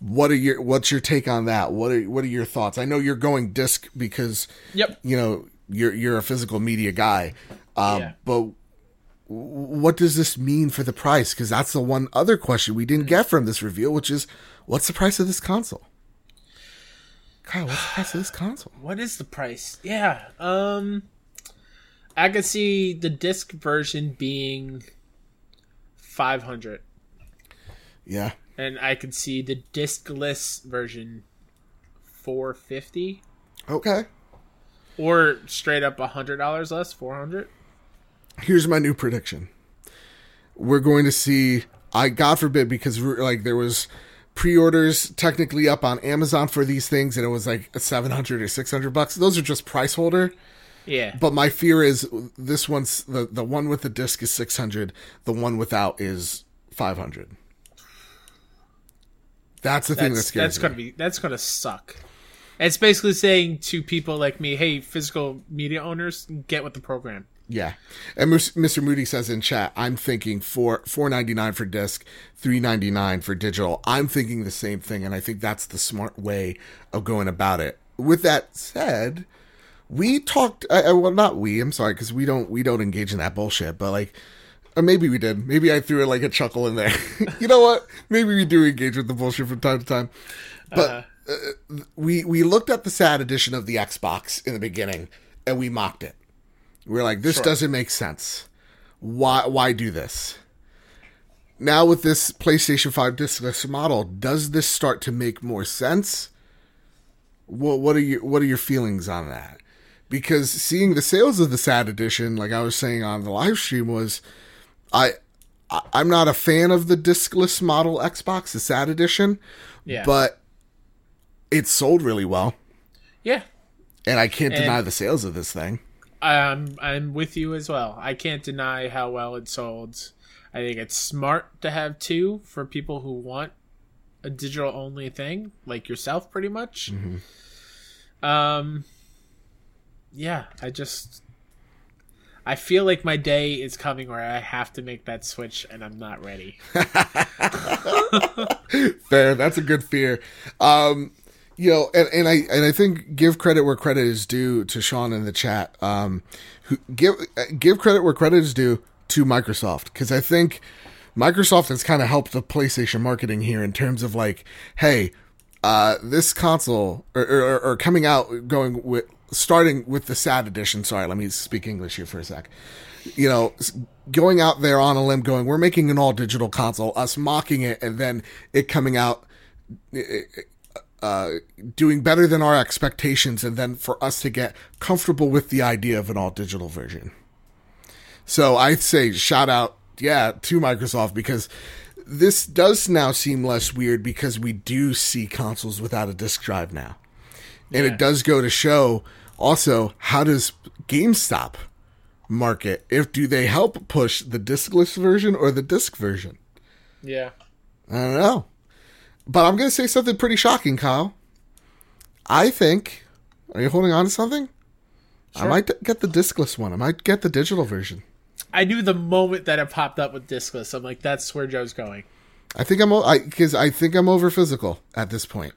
What are your What's your take on that? What are What are your thoughts? I know you're going disc because Yep. you know you're you're a physical media guy, um, Yeah. but what does this mean for the price? Because that's the one other question we didn't get from this reveal, which is what's the price of this console? Kyle, what's the price of this console? What is the price? Yeah. Um I could see the disc version being 500 Yeah, and I could see the discless version 450 okay. or straight up $100 less, 400. Here's my new prediction. We're going to see I God forbid because like there was pre-orders technically up on Amazon for these things and it was like 700 or 600 bucks. Those are just price holder. Yeah. But my fear is this one's the the one with the disc is 600, the one without is 500. That's the thing that that's scares that's me. gonna be that's gonna suck. It's basically saying to people like me, "Hey, physical media owners, get with the program." Yeah, and Mr. Moody says in chat, I'm thinking four four ninety nine for disc, three ninety nine for digital. I'm thinking the same thing, and I think that's the smart way of going about it. With that said, we talked. Uh, uh, well, not we. I'm sorry because we don't we don't engage in that bullshit. But like Or maybe we did. Maybe I threw like a chuckle in there. you know what? Maybe we do engage with the bullshit from time to time. But uh, we we looked at the sad edition of the Xbox in the beginning and we mocked it. We are like, this Sure. doesn't make sense. Why why do this? Now with this PlayStation 5 discless model, does this start to make more sense? What what are your what are your feelings on that? Because seeing the sales of the sad edition, like I was saying on the live stream, was I I'm not a fan of the discless model Xbox, the sad edition, Yeah. but it sold really well, yeah. and I can't And- deny the sales of this thing. I'm I'm with you as well. I can't deny how well it sold. I think it's smart to have two for people who want a digital only thing, like yourself, pretty much. Um, yeah, I just I feel like my day is coming where I have to make that switch, and I'm not ready. Fair, that's a good fear. Um, you know, and, and I and I think give credit where credit is due to Sean in the chat. Um, who give give credit where credit is due to Microsoft because I think Microsoft has kind of helped the PlayStation marketing here in terms of like, hey, uh, this console or, or, or coming out going with starting with the sad edition. Sorry, let me speak English here for a sec. You know, going out there on a limb, going, we're making an all digital console, us mocking it, and then it coming out uh, doing better than our expectations, and then for us to get comfortable with the idea of an all digital version. So I'd say shout out, yeah, to Microsoft because this does now seem less weird because we do see consoles without a disk drive now. And Yeah. it does go to show also how does GameStop market? If do they help push the diskless version or the disc version? Yeah. I don't know. But I'm going to say something pretty shocking, Kyle. I think. Are you holding on to something? Sure. I might get the discless one. I might get the digital version. I knew the moment that it popped up with discless. I'm like, that's where Joe's going. I think I'm. because I think I'm over physical at this point.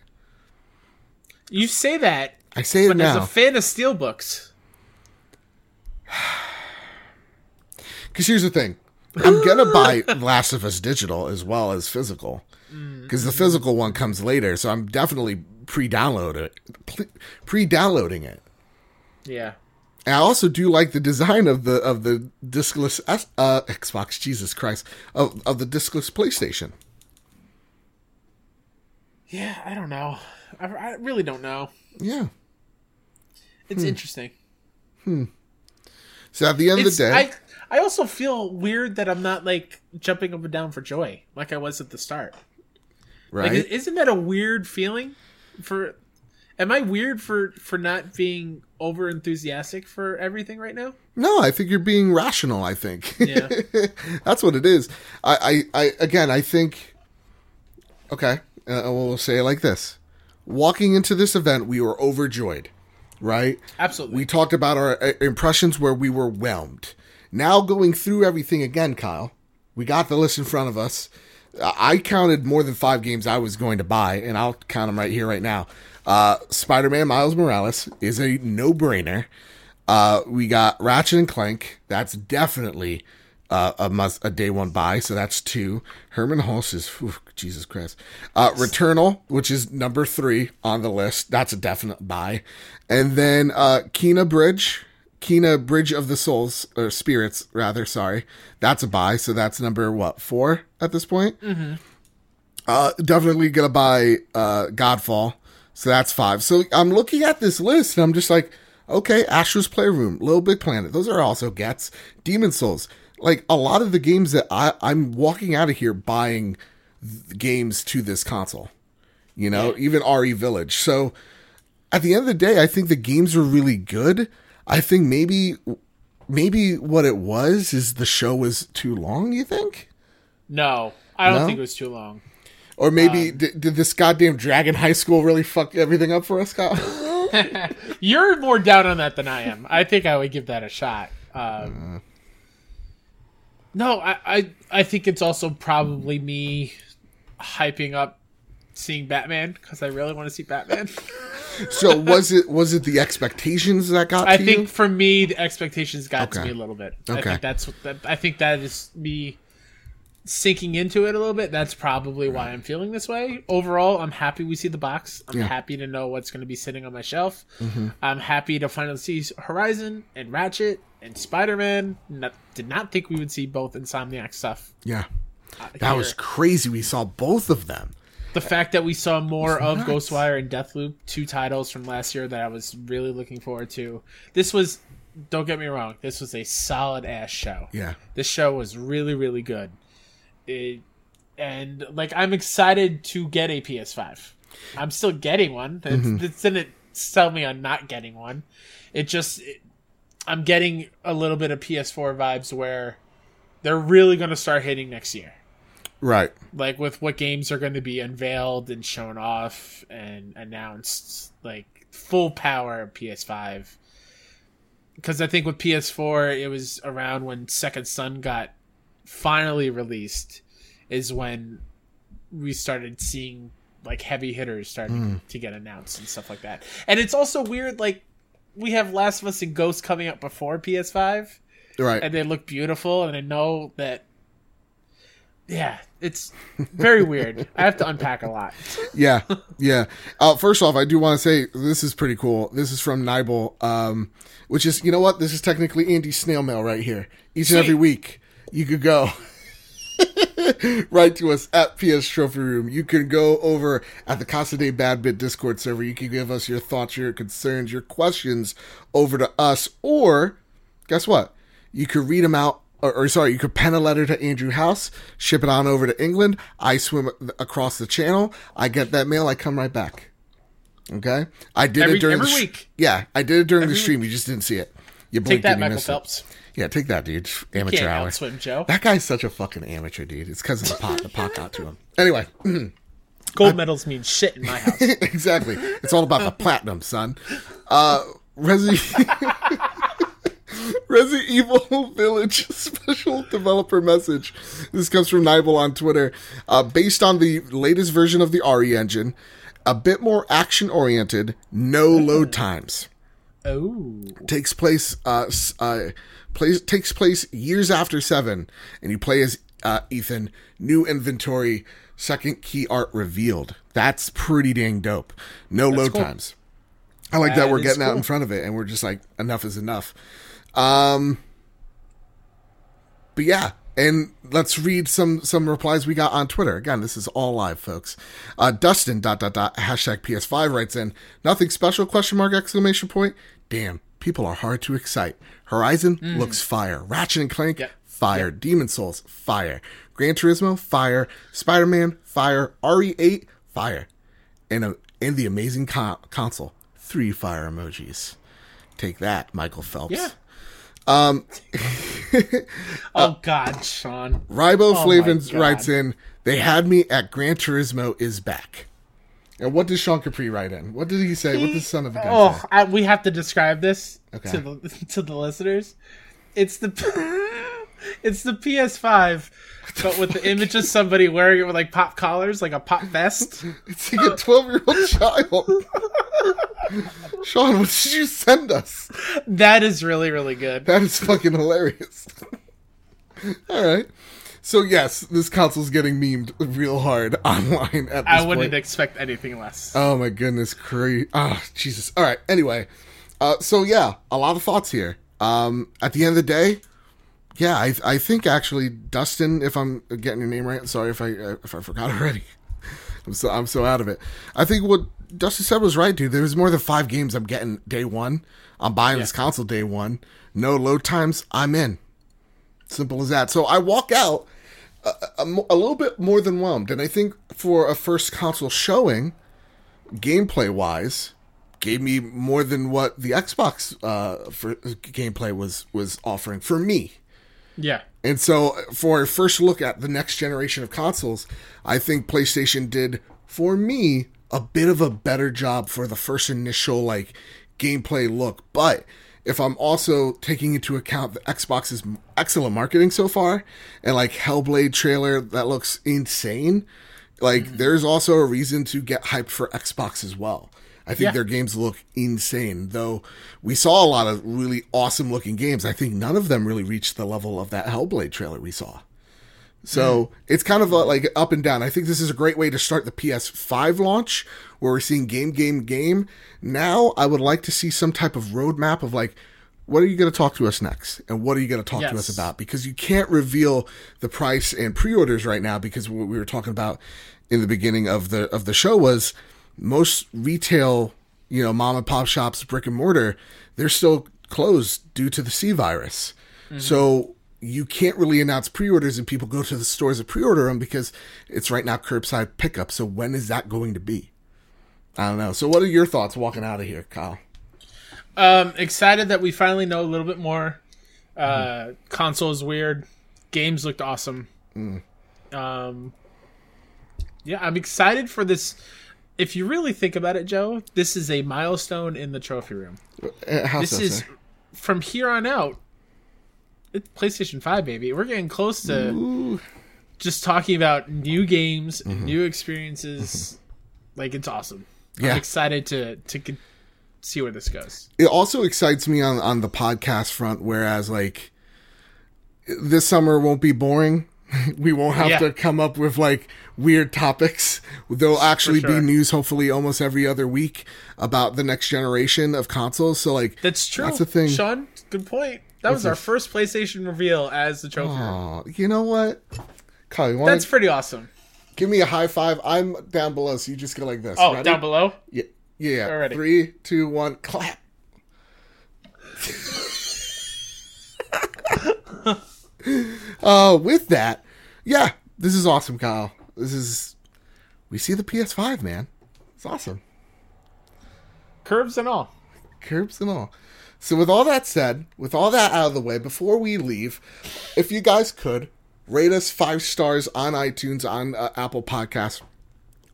You say that, I say it but as a fan of steelbooks, because here's the thing. I'm gonna buy Last of Us digital as well as physical because the physical one comes later. So I'm definitely pre-download it, pre-downloading it. yeah, And I also do like the design of the of the discless uh, Xbox. Jesus Christ, of of the discless PlayStation. yeah. I don't know. I, I really don't know. Yeah. It's Hmm. interesting. Hmm. So at the end It's, of the day, I I also feel weird that I'm not like jumping up and down for joy like I was at the start. Right? Like, isn't that a weird feeling? For am I weird for for not being over enthusiastic for everything right now? No, I think you're being rational. I think. Yeah. That's what it is. I, I, I again, I think. Okay, uh, we'll say it like this: Walking into this event, we were overjoyed, right? Absolutely. We talked about our uh, impressions where we were whelmed. Now going through everything again, Kyle, we got the list in front of us. I counted more than five games I was going to buy, and I'll count them right here, right now. Uh, Spider-Man Miles Morales is a no-brainer. Uh, we got Ratchet and Clank. That's definitely uh, a must, a day one buy. So that's two. Hermen Hulst is Jesus Christ. Uh, Returnal, which is number three on the list. That's a definite buy. And then uh, Kena Bridge, Kena Bridge of the Souls or Spirits, rather. Sorry, that's a buy. So that's number what four at this point. Uh, definitely gonna buy uh, Godfall. So that's five. So I'm looking at this list and I'm just like, okay, Astro's Playroom, Little Big Planet, those are also gets. Demon Souls, like a lot of the games that I, I'm walking out of here buying games to this console. You know, even RE Village. So at the end of the day, I think the games were really good. I think maybe maybe what it was is the show was too long, you think? no, I don't No? think it was too long. Or maybe did, did this goddamn Dragon High School really fuck everything up for us, Kyle? You're more down on that than I am. I think I would give that a shot. Um, no, I, I I think it's also probably me hyping up seeing Batman because I really want to see Batman. So was it was it the expectations that got I to think you? for me, the expectations got to Okay. me a little bit. I Okay. think that's that, I think that is me sinking into it a little bit. That's probably why I'm feeling this way. Overall, I'm happy we see the box. I'm Yeah. Mm-hmm. happy to know what's going to be sitting on my shelf. I'm happy to finally see Horizon and Ratchet and Spider Man. Did not think we would see both Insomniac stuff. Yeah. That here. was crazy. We saw both of them. The fact that we saw more of nuts. Ghostwire and Deathloop, two titles from last year that I was really looking forward to. This was, don't get me wrong, this was a solid ass show. Yeah. This show was really, really good. It, and like, I'm excited to get a PS5. I'm still getting one. It, Mm-hmm. it didn't sell me on not getting one. It just, it, I'm getting a little bit of PS4 vibes where they're really going to start hitting next year Right. like with what games are going to be unveiled and shown off and announced like full power ps5 because i think with ps4 it was around when second son got finally released is when we started seeing like heavy hitters starting hmm. to get announced and stuff like that and it's also weird like we have last of us and ghost coming up before ps5 Right. and they look beautiful and i know that yeah it's very weird i have to unpack a lot Yeah, yeah. Uh, first off, I do want to say this is pretty cool. This is from Nibel, um, which is you know what? This is technically Andy's snail mail right here. Each and every week, you could go write to us at PS Trophy Room. You can go over at the Casa de Bad Bit Discord server. You can give us your thoughts, your concerns, your questions over to us, or guess what? You could read them out. Or, or sorry, you could pen a letter to Andrew House, ship it on over to England. I swim across the channel. I get that mail. I come right back. Okay, I did Every- it during every the week. Yeah, I did it during the stream. You just didn't see it. You take blinked that and you michael missed it. Yeah, take that, dude. Amateur can't hour. outswim joe That guy's such a fucking amateur, dude. It's because of the pot. The pot got to him. Anyway, gold medals mean shit in my house exactly. It's all about the platinum, son. Uh, Resi- Resident Evil Village special developer message. This comes from Nibel on Twitter. Uh, based on the latest version of the RE engine, a bit more action oriented, no load times. oh takes place uh, uh plays takes place years after seven and you play as uh, ethan new inventory second key art revealed that's pretty dang dope no load cool. times i like that, That we're getting out in front of it and we're just like enough is enough um but yeah and let's read some some replies we got on twitter. Again this is all live folks. Uh dustin dot dot dot hashtag ps5 writes in nothing special question mark exclamation point. Damn people are hard to excite. Horizon looks fire. Ratchet and clank Yep. fire. Demon souls fire. Gran turismo fire. Spider-man fire. Re8 fire. And a and the amazing con- console three fire emojis. Take that michael phelps. Yeah Um, oh god sean Ribo Oh my Flavins God. writes in, they had me at Gran Turismo is back. And what does Sean Capri write in? What did he say? What does son of a gun oh say? I, we have to describe this Okay. to the to the listeners it's the it's the ps5 but with the image of somebody wearing it with like pop collars like a pop vest It's like a 12 year old child. Sean, what did you send us? that is really really good That is fucking hilarious. All right. So, yes, this console's getting memed real hard online at this i wouldn't point. expect anything less Oh my goodness, crazy! Ah, Jesus. All right. Anyway, uh, so yeah, a lot of thoughts here. Um, at the end of the day, yeah, I I think actually Dustin, if I'm getting your name right, sorry if I uh, if I forgot already. I'm so I'm so out of it. I think what Dustin said was right, dude. There's more than five games I'm getting day one. I'm buying this console day one. No load times. I'm in. Simple as that. So I walk out a, a, a little bit more than whelmed, and I think for a first console showing, gameplay wise, gave me more than what the Xbox uh, for gameplay was was offering for me. yeah And so, for a first look at the next generation of consoles, I think PlayStation did, for me, a bit of a better job for the first initial like gameplay look. But if I'm also taking into account the Xbox's excellent marketing so far and like Hellblade trailer that looks insane, like mm. there's also a reason to get hyped for Xbox as well. I think Yeah. their games look insane. Though we saw a lot of really awesome looking games, I think none of them really reached the level of that Hellblade trailer we saw. So it's kind of uh, like up and down. I think this is a great way to start the PS5 launch where we're seeing game, game, game. Now I would like to see some type of roadmap of like, what are you going to talk to us next? And what are you going to talk to us about? Because you can't reveal the price and pre-orders right now because what we were talking about in the beginning of the of the show was most retail, you know, mom and pop shops, brick and mortar, they're still closed due to the C virus. So you can't really announce pre-orders and people go to the stores to pre-order them because it's right now curbside pickup. So when is that going to be? I don't know. So what are your thoughts walking out of here, Kyle? Um, excited that we finally know a little bit more. Uh, console is weird. Games looked awesome. Um, yeah, I'm excited for this. If you really think about it, Joe, this is a milestone in the trophy room. Uh, This so, is sir? from here on out. It's PlayStation Five, baby. We're getting close to just talking about new games, Mm-hmm. new experiences. Like it's awesome. Yeah. I'm excited to to see where this goes. it also excites me on on the podcast front whereas like this summer won't be boring we won't have Yeah. to come up with like weird topics there'll actually sure. be news hopefully almost every other week about the next generation of consoles so like That's true. That's the thing. Sean. Good point. That was our first PlayStation reveal as the trophy. oh you know what Kyle, you want That's pretty awesome. give me a high five? I'm down below, so you just go like this. Oh, Ready? down below. Yeah, yeah. Alrighty. Three, two, one, clap. uh, with that, yeah, this is awesome, Kyle. This is we see the PS5, man. It's awesome. Curves and all. Curves and all. So with all that said, with all that out of the way, before we leave, if you guys could rate us five stars on iTunes, on uh, Apple Podcasts,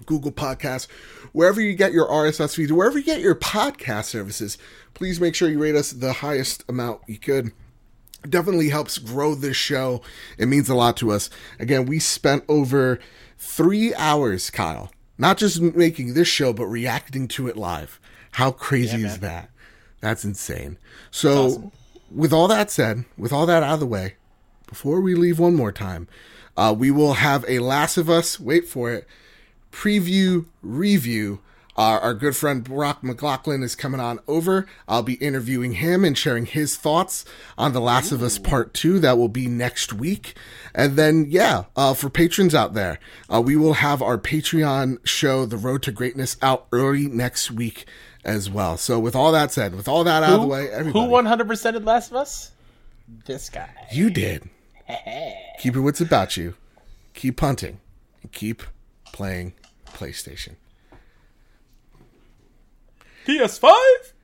Google Podcasts, wherever you get your RSS feeds, wherever you get your podcast services, please make sure you rate us the highest amount you could. Definitely helps grow this show. It means a lot to us. Again, we spent over three hours, Kyle, not just making this show, but reacting to it live. How crazy is that? That's insane. So, with all that said, with all that out of the way, before we leave one more time, uh, we will have a Last of Us, wait for it, preview review. Uh, our good friend Brock McLaughlin is coming on over. I'll be interviewing him and sharing his thoughts on The Last of Us Part 2. That will be next week. And then, yeah, uh, for patrons out there, uh, we will have our Patreon show, The Road to Greatness, out early next week as well. So, with all that said, with all that out of the way, everybody. Who 100 percent Last of Us? This guy. You did. keep your wits about you. Keep punting. And keep playing PlayStation. PS5.